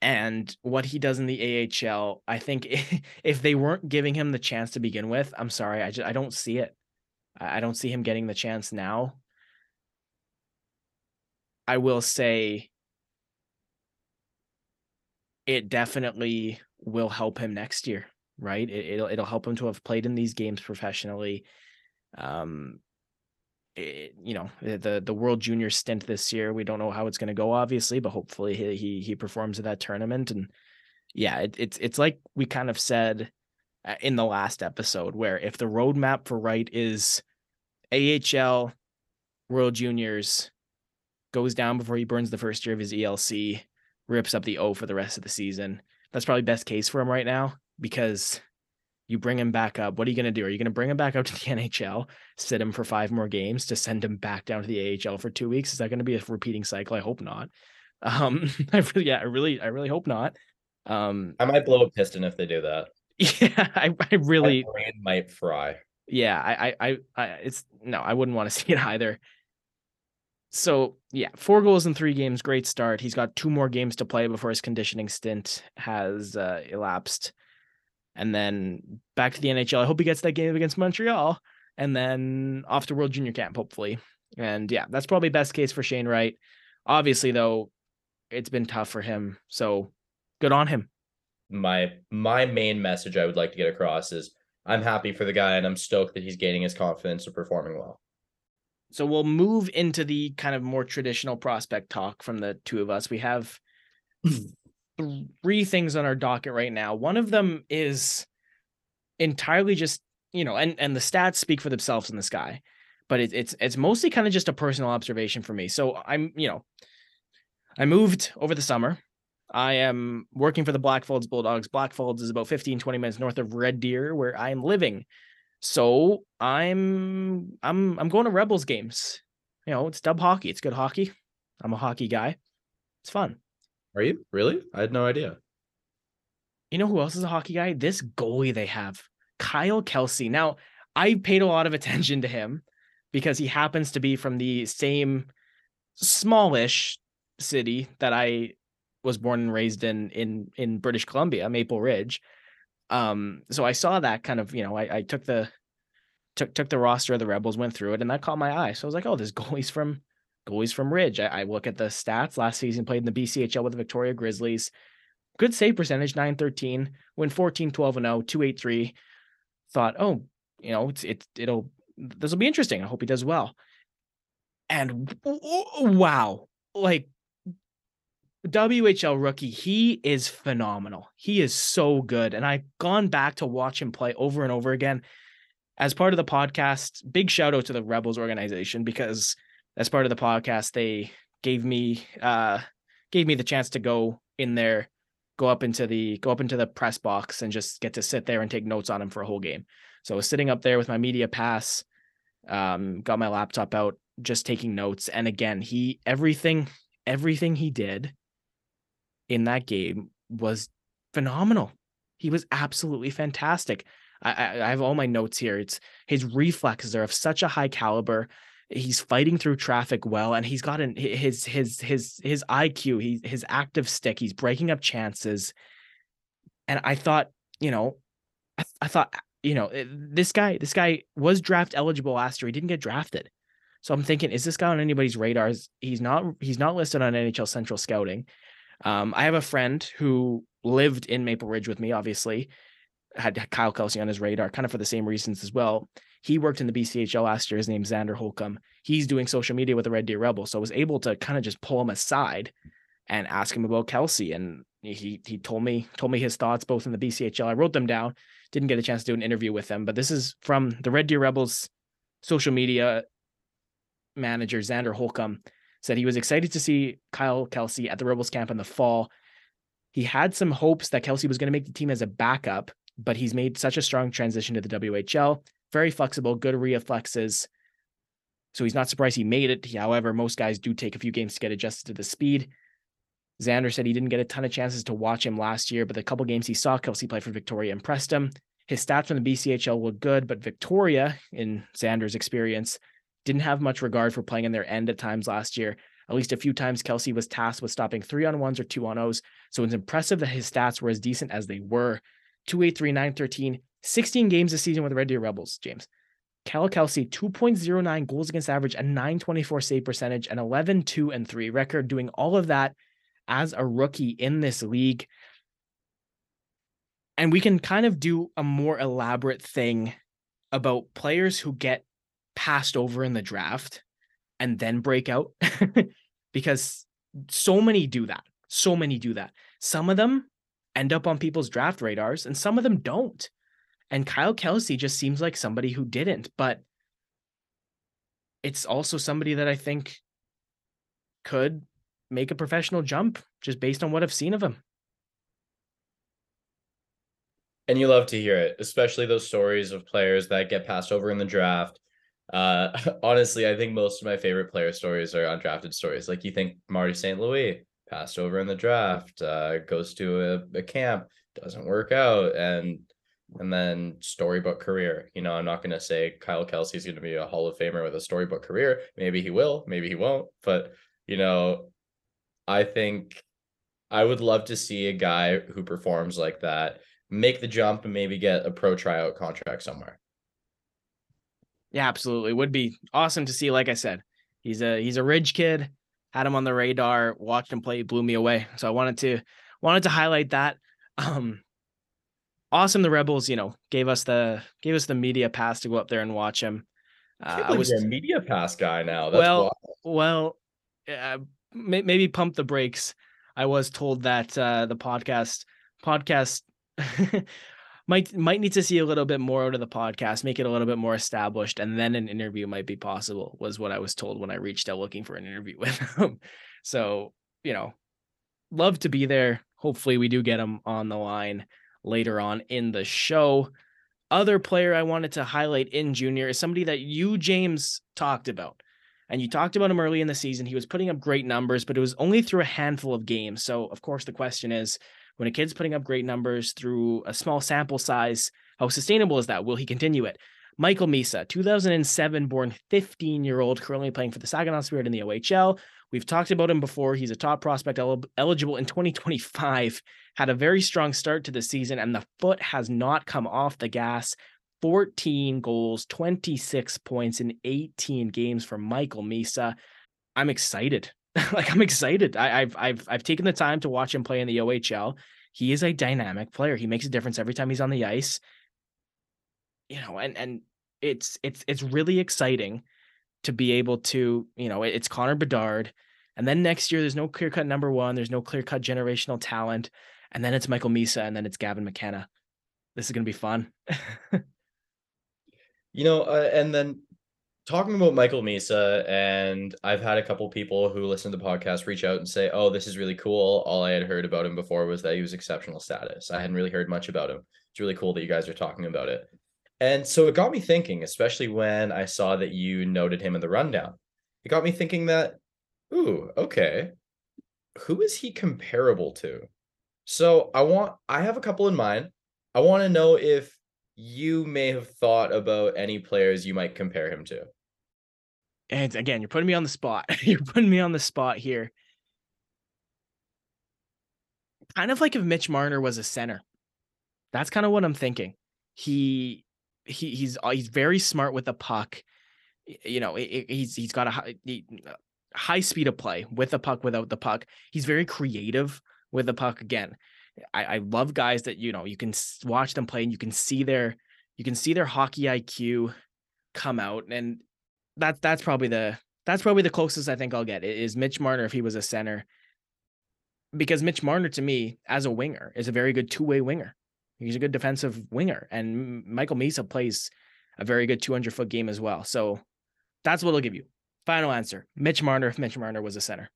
And what he does in the AHL, I think if they weren't giving him the chance to begin with, I'm sorry, I just I don't see it. I don't see him getting the chance now. I will say it definitely will help him next year right? It, will it'll help him to have played in these games professionally. Um, it, you know the the World Junior stint this year. We don't know how it's going to go, obviously, but hopefully he he, he performs at that tournament. And yeah, it, it's it's like we kind of said uh, in the last episode, where if the roadmap for Wright is AHL, World Juniors, goes down before he burns the first year of his ELC, rips up the O for the rest of the season. That's probably best case for him right now because you bring him back up. What are you going to do? Are you going to bring him back up to the NHL, sit him for five more games to send him back down to the AHL for two weeks? Is that going to be a repeating cycle? I hope not. Um, I really, yeah, I really, I really hope not. Um, I might blow a piston if they do that. Yeah, I, I really My brain might fry. Yeah, I, I, I, I, it's no, I wouldn't want to see it either. So yeah, four goals in three games, great start. He's got two more games to play before his conditioning stint has uh, elapsed, and then back to the NHL. I hope he gets that game against Montreal, and then off to World Junior Camp, hopefully. And yeah, that's probably best case for Shane Wright. Obviously, though, it's been tough for him. So good on him. My my main message I would like to get across is I'm happy for the guy and I'm stoked that he's gaining his confidence and performing well. So we'll move into the kind of more traditional prospect talk from the two of us. We have three things on our docket right now. One of them is entirely just, you know, and and the stats speak for themselves in this guy, but it, it's it's mostly kind of just a personal observation for me. So I'm, you know, I moved over the summer. I am working for the Blackfalds Bulldogs. Blackfalds is about 15, 20 minutes north of Red Deer, where I am living. So I'm I'm I'm going to Rebels games. You know, it's dub hockey. It's good hockey. I'm a hockey guy. It's fun. Are you really? I had no idea. You know who else is a hockey guy? This goalie they have, Kyle Kelsey. Now, I paid a lot of attention to him because he happens to be from the same smallish city that I was born and raised in in in British Columbia, Maple Ridge. Um, so I saw that kind of, you know, I, I took the took took the roster of the Rebels, went through it, and that caught my eye. So I was like, oh, this goalie's from goalies from Ridge. I, I, look at the stats. Last season played in the BCHL with the Victoria Grizzlies. Good save percentage, 913, win 14, 12 and 0, 283. Thought, oh, you know, it's it it'll this will be interesting. I hope he does well. And wow, like WHL rookie, he is phenomenal. He is so good. And I've gone back to watch him play over and over again. As part of the podcast, big shout out to the Rebels organization because as part of the podcast, they gave me uh gave me the chance to go in there, go up into the go up into the press box and just get to sit there and take notes on him for a whole game. So I was sitting up there with my media pass, um, got my laptop out, just taking notes. And again, he everything, everything he did in that game was phenomenal. He was absolutely fantastic. I, I, have all my notes here. It's his reflexes are of such a high caliber. He's fighting through traffic well, and he's got his his his his IQ. He his active stick. He's breaking up chances. And I thought, you know, I, I thought, you know, eh, this guy this guy was draft eligible last year. He didn't get drafted. So I'm thinking, is this guy on anybody's radars? He's not. He's not listed on NHL Central Scouting. Um, I have a friend who lived in Maple Ridge with me, obviously, had Kyle Kelsey on his radar, kind of for the same reasons as well. He worked in the BCHL last year. His name's Xander Holcomb. He's doing social media with the Red Deer Rebel. So I was able to kind of just pull him aside and ask him about Kelsey. And he he told me told me his thoughts both in the BCHL. I wrote them down. Didn't get a chance to do an interview with him, but this is from the Red Deer Rebels social media manager, Xander Holcomb said he was excited to see Kyle Kelsey at the Rebels camp in the fall. He had some hopes that Kelsey was going to make the team as a backup, but he's made such a strong transition to the WHL. Very flexible, good reflexes. So he's not surprised he made it. However, most guys do take a few games to get adjusted to the speed. Xander said he didn't get a ton of chances to watch him last year, but the couple games he saw Kelsey play for Victoria impressed him. His stats from the BCHL were good, but Victoria, in Xander's experience, didn't have much regard for playing in their end at times last year. At least a few times, Kelsey was tasked with stopping three on ones or two on O's. So it's impressive that his stats were as decent as they were. 283, 913, 16 games this season with the Red Deer Rebels, James. Cal Kelsey, 2.09 goals against average, a 924 save percentage, an 11, 2, and 3 record, doing all of that as a rookie in this league. and we can kind of do a more elaborate thing about players who get passed over in the draft and then break out because so many do that. So many do that. Some of them end up on people's draft radars and some of them don't. And Kyle Kelsey just seems like somebody who didn't, but it's also somebody that I think could make a professional jump just based on what I've seen of him. And you love to hear it, especially those stories of players that get passed over in the draft. Uh, honestly, I think most of my favorite player stories are undrafted stories. Like you think Marty St. Louis passed over in the draft, uh, goes to a, a camp, doesn't work out, and and then storybook career. You know, I'm not going to say Kyle Kelsey's going to be a Hall of Famer with a storybook career. Maybe he will, maybe he won't. But you know, I think I would love to see a guy who performs like that make the jump and maybe get a pro tryout contract somewhere. Yeah, absolutely. Would be awesome to see. Like I said, he's a he's a ridge kid. Had him on the radar, watched him play, blew me away. So I wanted to wanted to highlight that. Um awesome the Rebels, you know, gave us the gave us the media pass to go up there and watch him. Uh, I was a media pass guy now. That's well, wild. well, uh, maybe pump the brakes. I was told that uh, the podcast podcast might might need to see a little bit more out of the podcast, make it a little bit more established, and then an interview might be possible. Was what I was told when I reached out looking for an interview with him. so you know, love to be there. Hopefully, we do get him on the line later on in the show. Other player I wanted to highlight in junior is somebody that you, James, talked about. And you talked about him early in the season. He was putting up great numbers, but it was only through a handful of games. So, of course, the question is when a kid's putting up great numbers through a small sample size, how sustainable is that? Will he continue it? Michael Misa, 2007 born 15 year old, currently playing for the Saginaw Spirit in the OHL. We've talked about him before. He's a top prospect el- eligible in 2025. Had a very strong start to the season, and the foot has not come off the gas. 14 goals, 26 points in 18 games for Michael Misa. I'm excited. like I'm excited. I, have I've I've taken the time to watch him play in the OHL. He is a dynamic player. He makes a difference every time he's on the ice. You know, and and it's it's it's really exciting to be able to, you know, it's Connor Bedard. And then next year there's no clear cut number one, there's no clear cut generational talent. And then it's Michael Misa and then it's Gavin McKenna. This is gonna be fun. you know, uh, and then talking about Michael Misa, and I've had a couple people who listen to the podcast reach out and say, "Oh, this is really cool." All I had heard about him before was that he was exceptional status. I hadn't really heard much about him. It's really cool that you guys are talking about it. And so it got me thinking, especially when I saw that you noted him in the rundown. It got me thinking that, ooh, okay, who is he comparable to? So I want, I have a couple in mind. I want to know if you may have thought about any players you might compare him to and again, you're putting me on the spot. you're putting me on the spot here. Kind of like if Mitch Marner was a center. That's kind of what I'm thinking. He he he's uh, he's very smart with the puck. You know, he's he's got a high, high speed of play with the puck without the puck. He's very creative with the puck again. I, I love guys that you know you can watch them play and you can see their you can see their hockey IQ come out and that's that's probably the that's probably the closest I think I'll get is Mitch Marner if he was a center. Because Mitch Marner to me as a winger is a very good two-way winger. He's a good defensive winger and Michael Misa plays a very good 200 foot game as well. So that's what I'll give you. Final answer. Mitch Marner if Mitch Marner was a center.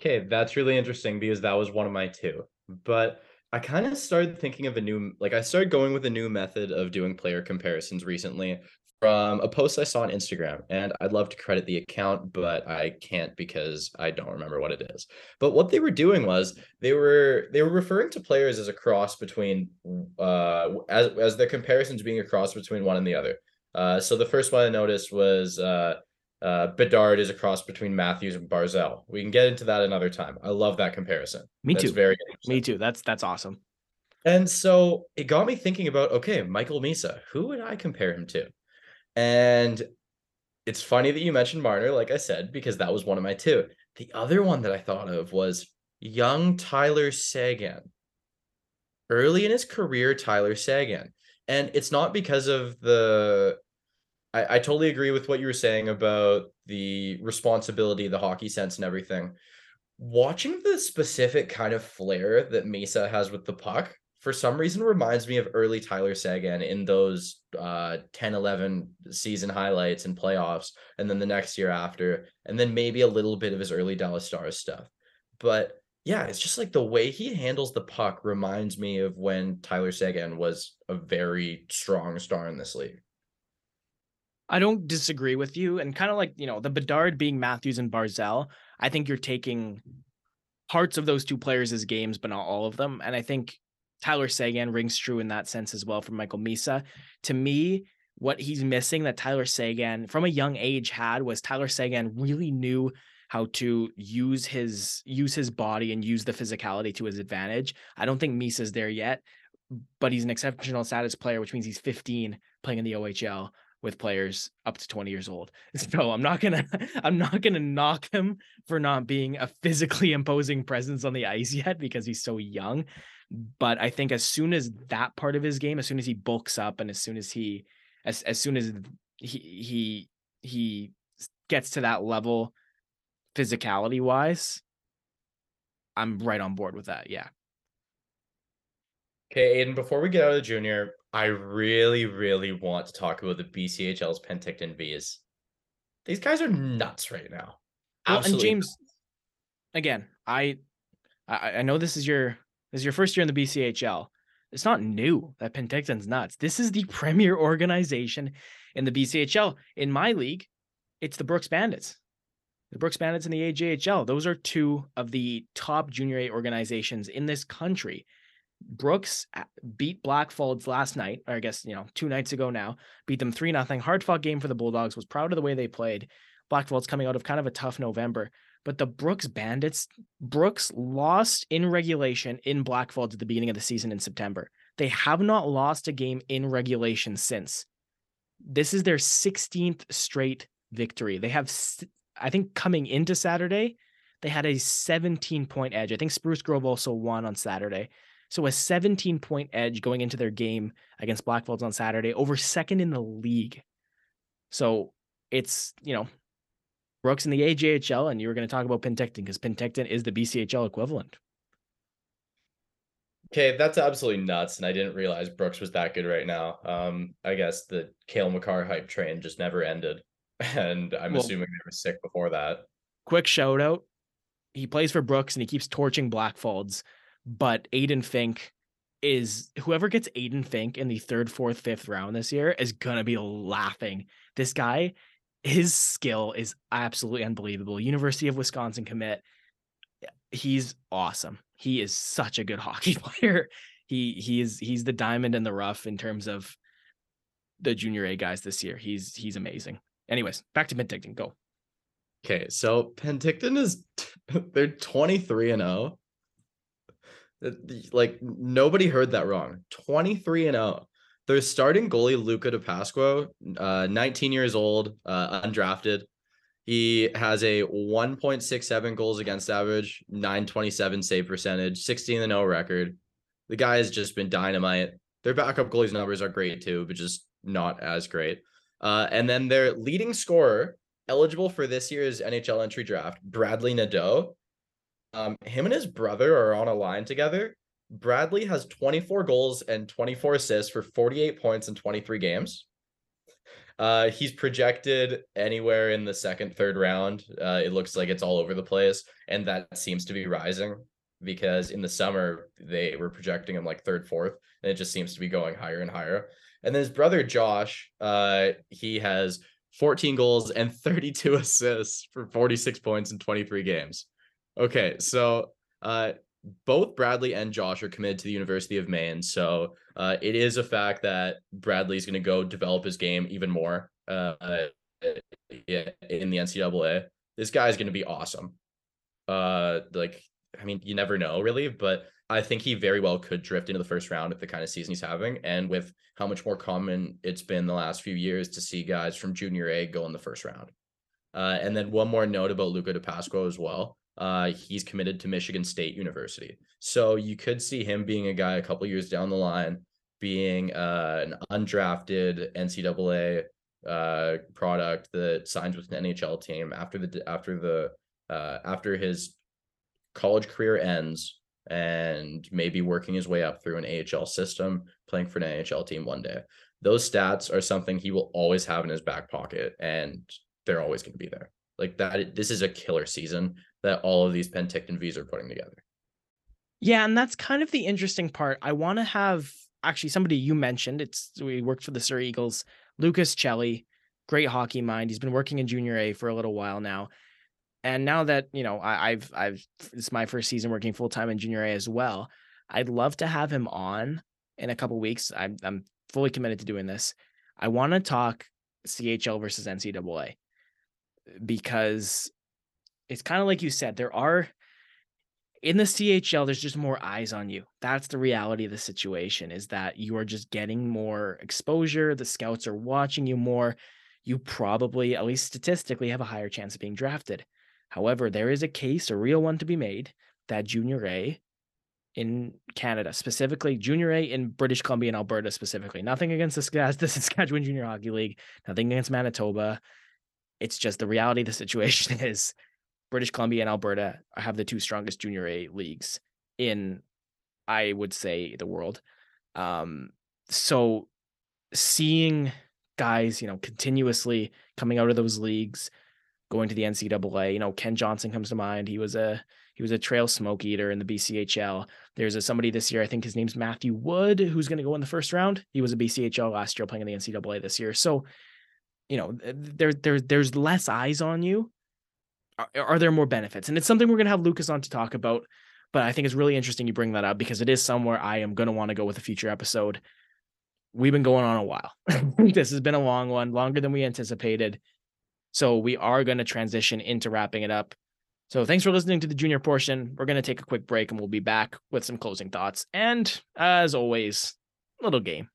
Okay, that's really interesting because that was one of my two. But I kind of started thinking of a new like I started going with a new method of doing player comparisons recently from a post I saw on Instagram, and I'd love to credit the account, but I can't because I don't remember what it is. But what they were doing was they were they were referring to players as a cross between uh as as the comparisons being a cross between one and the other. Uh, so the first one I noticed was uh, uh, Bedard is a cross between Matthews and Barzal. We can get into that another time. I love that comparison. Me that's too. Very me too. That's that's awesome. And so it got me thinking about okay, Michael Misa. Who would I compare him to? And it's funny that you mentioned Marner, like I said, because that was one of my two. The other one that I thought of was young Tyler Seguin. early in his career, Tyler Seguin. And it's not because of the I, I totally agree with what you were saying about the responsibility, the hockey sense, and everything. Watching the specific kind of flair that Misa has with the puck, for some reason reminds me of early Tyler Seguin in those uh 10 11 season highlights and playoffs and then the next year after and then maybe a little bit of his early Dallas Stars stuff. But yeah, it's just like the way he handles the puck reminds me of when Tyler Seguin was a very strong star in this league. I don't disagree with you. And kind of like, you know, the Bedard being Matthews and Barzal, I think you're taking parts of those two players as games, but not all of them. And I think Tyler Seguin rings true in that sense as well from Michael Misa. To me, what he's missing that Tyler Seguin from a young age had was Tyler Seguin really knew how to use his use his body and use the physicality to his advantage. I don't think Misa's there yet, but he's an exceptional status player, which means he's 15 playing in the OHL with players up to 20 years old. So I'm not gonna I'm not gonna knock him for not being a physically imposing presence on the ice yet because he's so young. But I think as soon as that part of his game, as soon as he bulks up and as soon as he as as soon as he he he gets to that level physicality wise, I'm right on board with that. Yeah. Okay, Aidan, before we get out of the junior, I really, really want to talk about the BCHL's Penticton Vees. These guys are nuts right now. Well, and James, again, I, I I know this is your this is your first year in the BCHL. It's not new that Penticton's nuts. This is the premier organization in the BCHL. In my league, it's the Brooks Bandits. The Brooks Bandits and the AJHL. Those are two of the top junior A organizations in this country. Brooks uh, beat Blackfalds last night, or I guess, you know, two nights ago now, beat them 3 nothing. Hard fought game for the Bulldogs, was proud of the way they played. Blackfalds coming out of kind of a tough November. But the Brooks Bandits, Brooks lost in regulation in Blackfalds at the beginning of the season in September. They have not lost a game in regulation since. This is their 16th straight victory. They have, I think, coming into Saturday, they had a 17 point edge. I think Spruce Grove also won on Saturday. So a 17 point edge going into their game against Blackfalds on Saturday over second in the league. So it's, you know, Brooks in the AJHL, and you were going to talk about Penticton because Penticton is the BCHL equivalent. Okay, that's absolutely nuts, and I didn't realize Brooks was that good right now. Um, I guess the Cale Makar hype train just never ended, and I'm well, assuming they were sick before that. Quick shout out: he plays for Brooks, and he keeps torching Blackfalds but Aidan Fink is whoever gets Aidan Fink in the third, fourth, fifth round this year is gonna be laughing. This guy, his skill is absolutely unbelievable. University of Wisconsin commit. He's awesome. He is such a good hockey player. He he is he's the diamond in the rough in terms of the junior A guys this year. He's he's amazing. Anyways, back to Penticton. Go. Okay, so Penticton is they're 23 and 0 like nobody heard that wrong. 23 and 0. Their starting goalie Luca Di Pasquo, uh, 19 years old, uh, undrafted. He has a 1.67 goals against average, 927 save percentage, 16 and 0 record. The guy has just been dynamite. Their backup goalies numbers are great too, but just not as great. Uh, and then their leading scorer, eligible for this year's NHL entry draft, Bradley Nadeau, um, him and his brother are on a line together. Bradley has 24 goals and 24 assists for 48 points in 23 games. Uh, he's projected anywhere in the second, third round. Uh, it looks like it's all over the place, and that seems to be rising because in the summer they were projecting him like third, fourth, and it just seems to be going higher and higher. And then his brother Josh, uh, he has 14 goals and 32 assists for 46 points in 23 games. Okay, so uh, both Bradley and Josh are committed to the University of Maine. So uh, it is a fact that Bradley's going to go develop his game even more uh, in the NCAA. This guy is going to be awesome. Uh, like, I mean, you never know really, but I think he very well could drift into the first round with the kind of season he's having, and with how much more common it's been the last few years to see guys from junior A go in the first round. Uh, and then one more note about Luca Di Pasquo as well. Uh, he's committed to Michigan State University. So you could see him being a guy a couple years down the line, being uh, an undrafted NCAA uh, product that signs with an NHL team after the after the uh, after his college career ends and maybe working his way up through an AHL system, playing for an NHL team one day. Those stats are something he will always have in his back pocket, and they're always going to be there. Like that, this is a killer season that all of these Penticton Vees are putting together. Yeah, and that's kind of the interesting part. I want to have actually somebody you mentioned. It's we worked for the Surrey Eagles, Lucas Celli, great hockey mind. He's been working in Junior A for a little while now, and now that you know I, I've I've it's my first season working full time in Junior A as well. I'd love to have him on in a couple weeks. I'm I'm fully committed to doing this. I want to talk CHL versus NCAA because it's kind of like you said, there are in the CHL, there's just more eyes on you. That's the reality of the situation is that you are just getting more exposure. The scouts are watching you more. You probably, at least statistically, have a higher chance of being drafted. However, there is a case, a real one to be made, that Junior A in Canada, specifically Junior A in British Columbia and Alberta, specifically. Nothing against the, the Saskatchewan Junior Hockey League, nothing against Manitoba. It's just the reality of the situation is British Columbia and Alberta have the two strongest Junior A leagues in, I would say, the world. Um, so seeing guys, you know, continuously coming out of those leagues, going to the NCAA, you know, Kent Johnson comes to mind. He was a he was a trail smoke eater in the BCHL. There's a somebody this year, I think his name's Matthew Wood, who's going to go in the first round. He was a BCHL last year playing in the NCAA this year. So, you know, there, there there's less eyes on you. Are, are there more benefits? And it's something we're going to have Lucas on to talk about. But I think it's really interesting you bring that up because it is somewhere I am going to want to go with a future episode. We've been going on a while. this has been a long one, longer than we anticipated. So we are going to transition into wrapping it up. So thanks for listening to the junior portion. We're going to take a quick break and we'll be back with some closing thoughts. And as always, little game.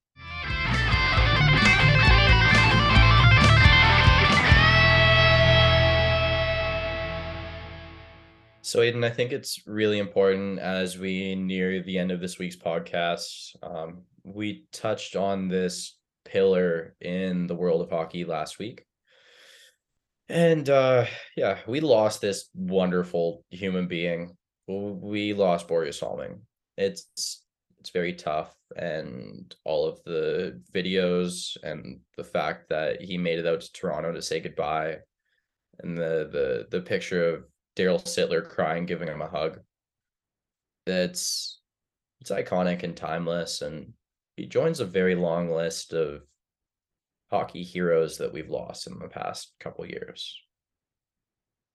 So, Aidan, I think it's really important as we near the end of this week's podcast. Um, we touched on this pillar in the world of hockey last week. And uh, yeah, we lost this wonderful human being. We lost Borje Salming. It's it's very tough, and all of the videos and the fact that he made it out to Toronto to say goodbye, and the the the picture of Daryl Sittler crying, giving him a hug. That's it's iconic and timeless, and he joins a very long list of hockey heroes that we've lost in the past couple years.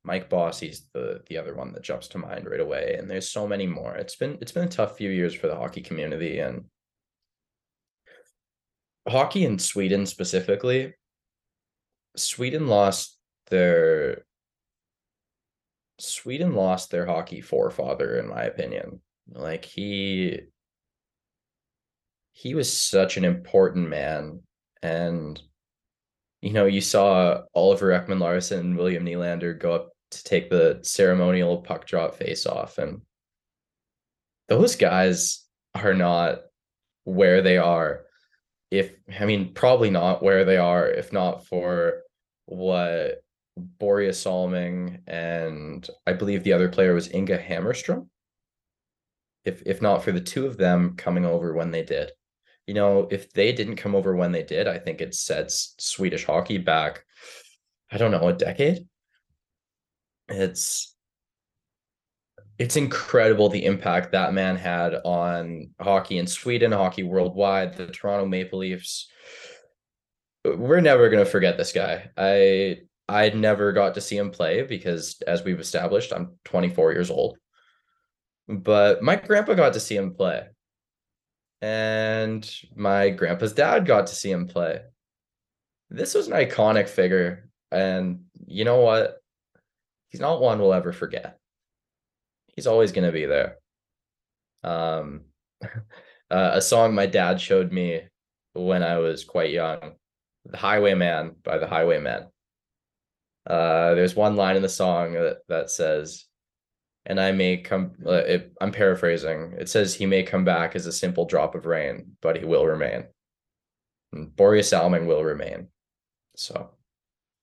Mike Bossy's the the other one that jumps to mind right away, and there's so many more. It's been it's been a tough few years for the hockey community and hockey in Sweden specifically. Sweden lost their Sweden lost their hockey forefather, in my opinion. Like he he was such an important man. And you know, you saw Oliver Ekman Larsson and William Nylander go up to take the ceremonial puck drop face off. And those guys are not where they are. If I mean, probably not where they are, if not for what Borje Salming and I believe the other player was Inge Hammarstrom. If if not for the two of them coming over when they did. You know, if they didn't come over when they did, I think it sets Swedish hockey back, I don't know, a decade. It's it's incredible the impact that man had on hockey in Sweden, hockey worldwide, the Toronto Maple Leafs. We're never going to forget this guy. I I never got to see him play because, as we've established, I'm 24 years old. But my grandpa got to see him play. And my grandpa's dad got to see him play. This was an iconic figure. And you know what? He's not one we'll ever forget. He's always going to be there. Um, uh, a song my dad showed me when I was quite young, "The Highwayman" by the Highwaymen. Uh, there's one line in the song that, that says, and I may come. Uh, it, I'm paraphrasing. It says he may come back as a simple drop of rain, but he will remain. And Borje Salming will remain. So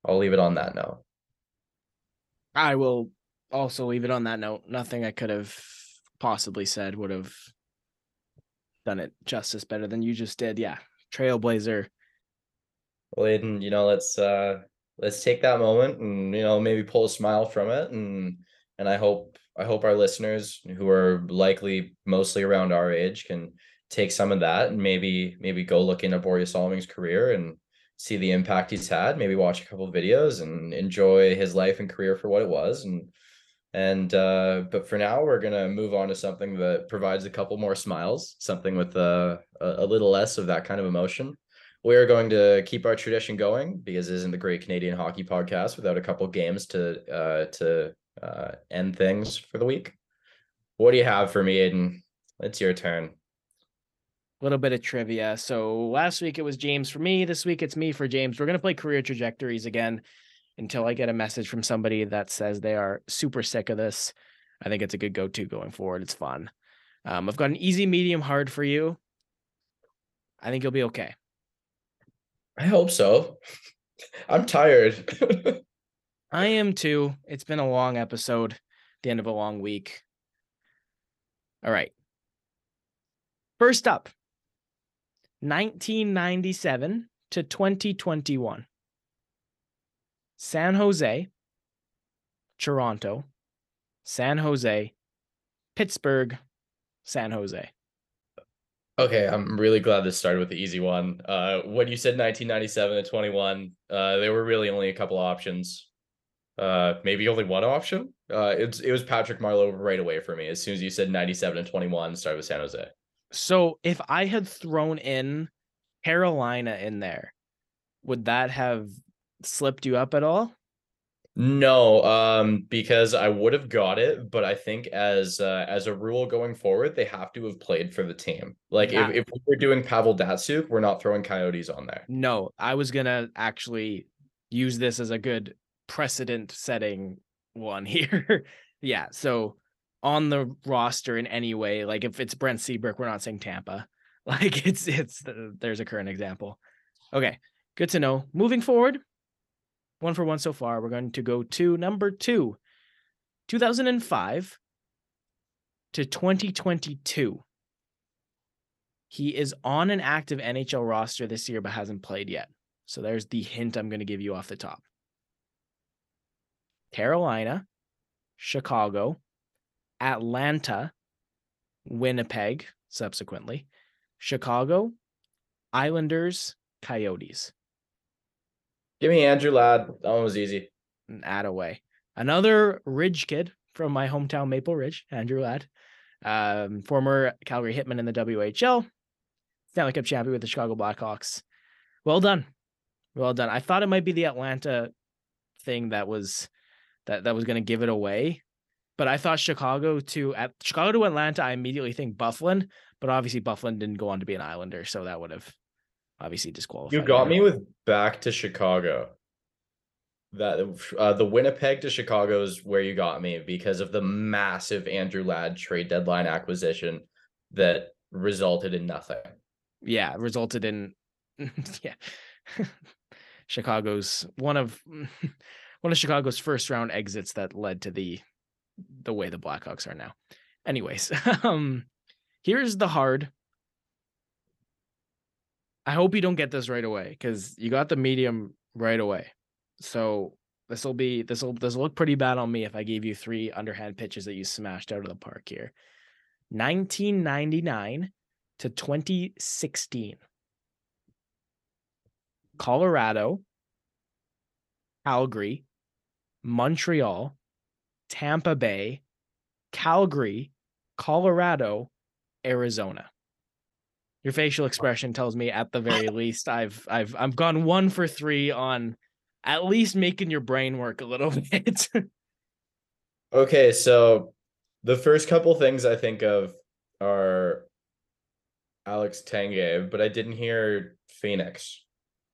I'll leave it on that note. I will also leave it on that note. Nothing I could have possibly said would have done it justice better than you just did. Yeah, Trailblazer. Well, Aidan, you know, let's uh let's take that moment and you know maybe pull a smile from it and and I hope I hope our listeners who are likely mostly around our age can take some of that and maybe maybe go look into Borje Salming's career and see the impact he's had. Maybe watch a couple of videos and enjoy his life and career for what it was. And and uh, but for now, we're gonna move on to something that provides a couple more smiles, something with uh, a, a little less of that kind of emotion. We are going to keep our tradition going because it isn't the Great Canadian Hockey Podcast without a couple games to uh, to uh, end things for the week. What do you have for me, Aidan? It's your turn. A little bit of trivia. So last week it was James for me. This week it's me for James. We're going to play career trajectories again until I get a message from somebody that says they are super sick of this. I think it's a good go to going forward. It's fun. Um, I've got an easy, medium, hard for you. I think you'll be okay. I hope so. I'm tired. I am too. It's been a long episode, the end of a long week. All right. First up 1997 to 2021. San Jose, Toronto, San Jose, Pittsburgh, San Jose. Okay, I'm really glad this started with the easy one. Uh, when you said 1997 to 21, uh, there were really only a couple options uh maybe only one option. Uh it's it was Patrick Marleau right away for me. As soon as you said 97 and 21, started with San Jose. So if I had thrown in Carolina in there, would that have slipped you up at all? No, um, because I would have got it, but I think as uh, as a rule going forward, they have to have played for the team. Like yeah. if, if we're doing Pavel Datsyuk, we're not throwing Coyotes on there. No, I was gonna actually use this as a good precedent setting one here. yeah. So on the roster in any way, like if it's Brent Seabrook, we're not saying Tampa. Like it's it's there's a current example. Okay, good to know. Moving forward, one for one so far. We're going to go to number two, 2005 to 2022. He is on an active NHL roster this year, but hasn't played yet. So there's the hint I'm going to give you off the top. Carolina, Chicago, Atlanta, Winnipeg, subsequently, Chicago, Islanders, Coyotes. Give me Andrew Ladd. That one was easy. Add away. Another Ridge kid from my hometown, Maple Ridge, Andrew Ladd, um, former Calgary Hitman in the WHL, Stanley Cup champion with the Chicago Blackhawks. Well done. Well done. I thought it might be the Atlanta thing that was that that was going to give it away. But I thought Chicago to at Chicago to Atlanta, I immediately think Byfuglien, but obviously Byfuglien didn't go on to be an Islander, so that would have obviously disqualified. You got me with back to Chicago. That uh, the Winnipeg to Chicago is where you got me because of the massive Andrew Ladd trade deadline acquisition that resulted in nothing. Yeah, resulted in yeah. Chicago's one of one of Chicago's first round exits that led to the the way the Blackhawks are now. Anyways, um here's the hard. I hope you don't get this right away because you got the medium right away. So this will be this will this will look pretty bad on me if I gave you three underhand pitches that you smashed out of the park here. 1999 to 2016. Colorado, Calgary, Montreal, Tampa Bay, Calgary, Colorado, Arizona. Your facial expression tells me at the very least I've I've I've gone 1 for 3 on at least making your brain work a little bit. okay, so the first couple things I think of are Alex Tanguay, but I didn't hear Phoenix.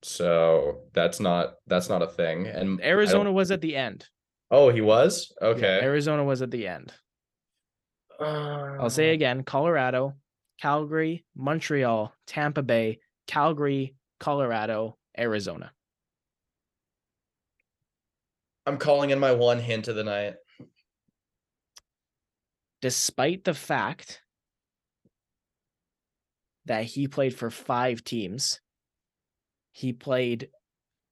So that's not that's not a thing. And Arizona was at the end. Oh, he was? Okay. Yeah, Arizona was at the end. I'll say Uh, again Colorado, Calgary, Montreal, Tampa Bay, Calgary, Colorado, Arizona. I'm calling in my one hint of the night. Despite the fact that he played for five teams, he played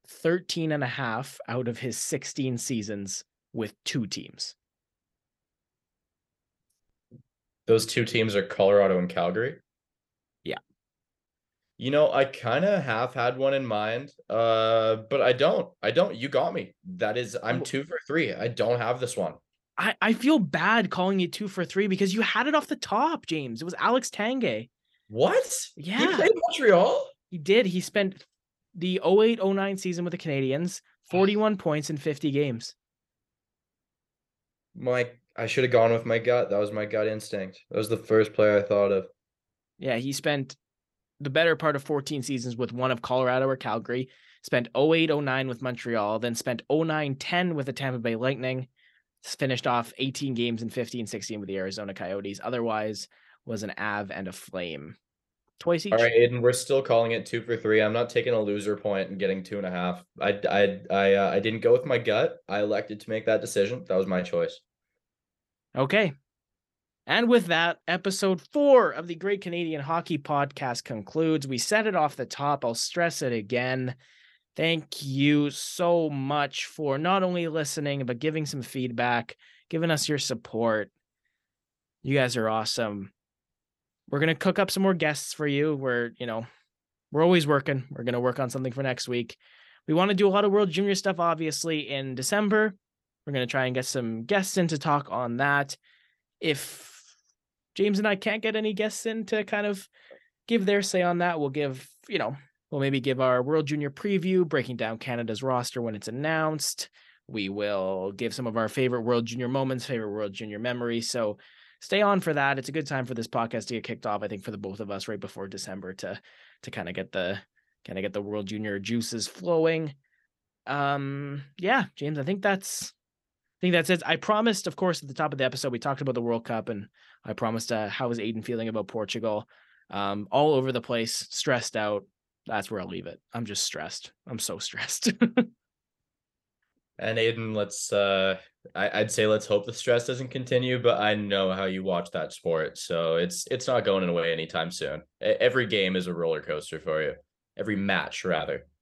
13 and a half out of his 16 seasons with two teams. Those two teams are Colorado and Calgary. Yeah. You know, I kind of have had one in mind, uh, but I don't. I don't. You got me. That is, I'm two for three. I don't have this one. I, I feel bad calling you two for three because you had it off the top, James. It was Alex Tanguay. What? Yeah. He played Montreal. He did. He spent the 08 09 season with the Canadiens, 41 points in 50 games. My, I should have gone with my gut. That was my gut instinct. That was the first player I thought of. Yeah, he spent the better part of 14 seasons with one of Colorado or Calgary, spent 08 09 with Montreal, then spent 09 10 with the Tampa Bay Lightning, finished off 18 games in 15 16 with the Arizona Coyotes. Otherwise, was an Av and a Flame. Twice each. All right, Aidan, we're still calling it two for three. I'm not taking a loser point and getting two and a half. I, I, I, uh, I didn't go with my gut. I elected to make that decision. That was my choice. Okay. And with that, episode four of the Great Canadian Hockey Podcast concludes. We said it off the top. I'll stress it again. Thank you so much for not only listening, but giving some feedback, giving us your support. You guys are awesome. We're going to cook up some more guests for you. We're, you know, we're always working. We're going to work on something for next week. We want to do a lot of World Junior stuff, obviously, in December. We're going to try and get some guests in to talk on that. If James and I can't get any guests in to kind of give their say on that, we'll give, you know, we'll maybe give our World Junior preview, breaking down Canada's roster when it's announced. We will give some of our favorite World Junior moments, favorite World Junior memories. So stay on for that. It's a good time for this podcast to get kicked off, I think, for the both of us right before December to to kind of get the kind of get the World Junior juices flowing. Um, yeah, James, I think that's think that's it. I promised, of course, at the top of the episode, we talked about the World Cup, and I promised uh, how is Aidan feeling about Portugal? Um, all over the place, stressed out. That's where I'll leave it. I'm just stressed. I'm so stressed. And Aidan, let's uh I, I'd say let's hope the stress doesn't continue, but I know how you watch that sport. So it's it's not going away anytime soon. Every game is a roller coaster for you. Every match rather.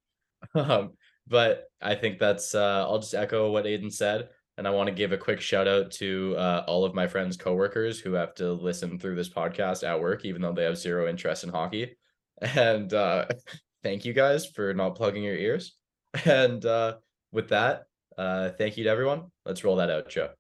Um, but I think that's uh I'll just echo what Aidan said. And I want to give a quick shout out to uh, all of my friends' coworkers who have to listen through this podcast at work, even though they have zero interest in hockey. And uh, thank you guys for not plugging your ears. And uh, with that, uh, thank you to everyone. Let's roll that out, Joe.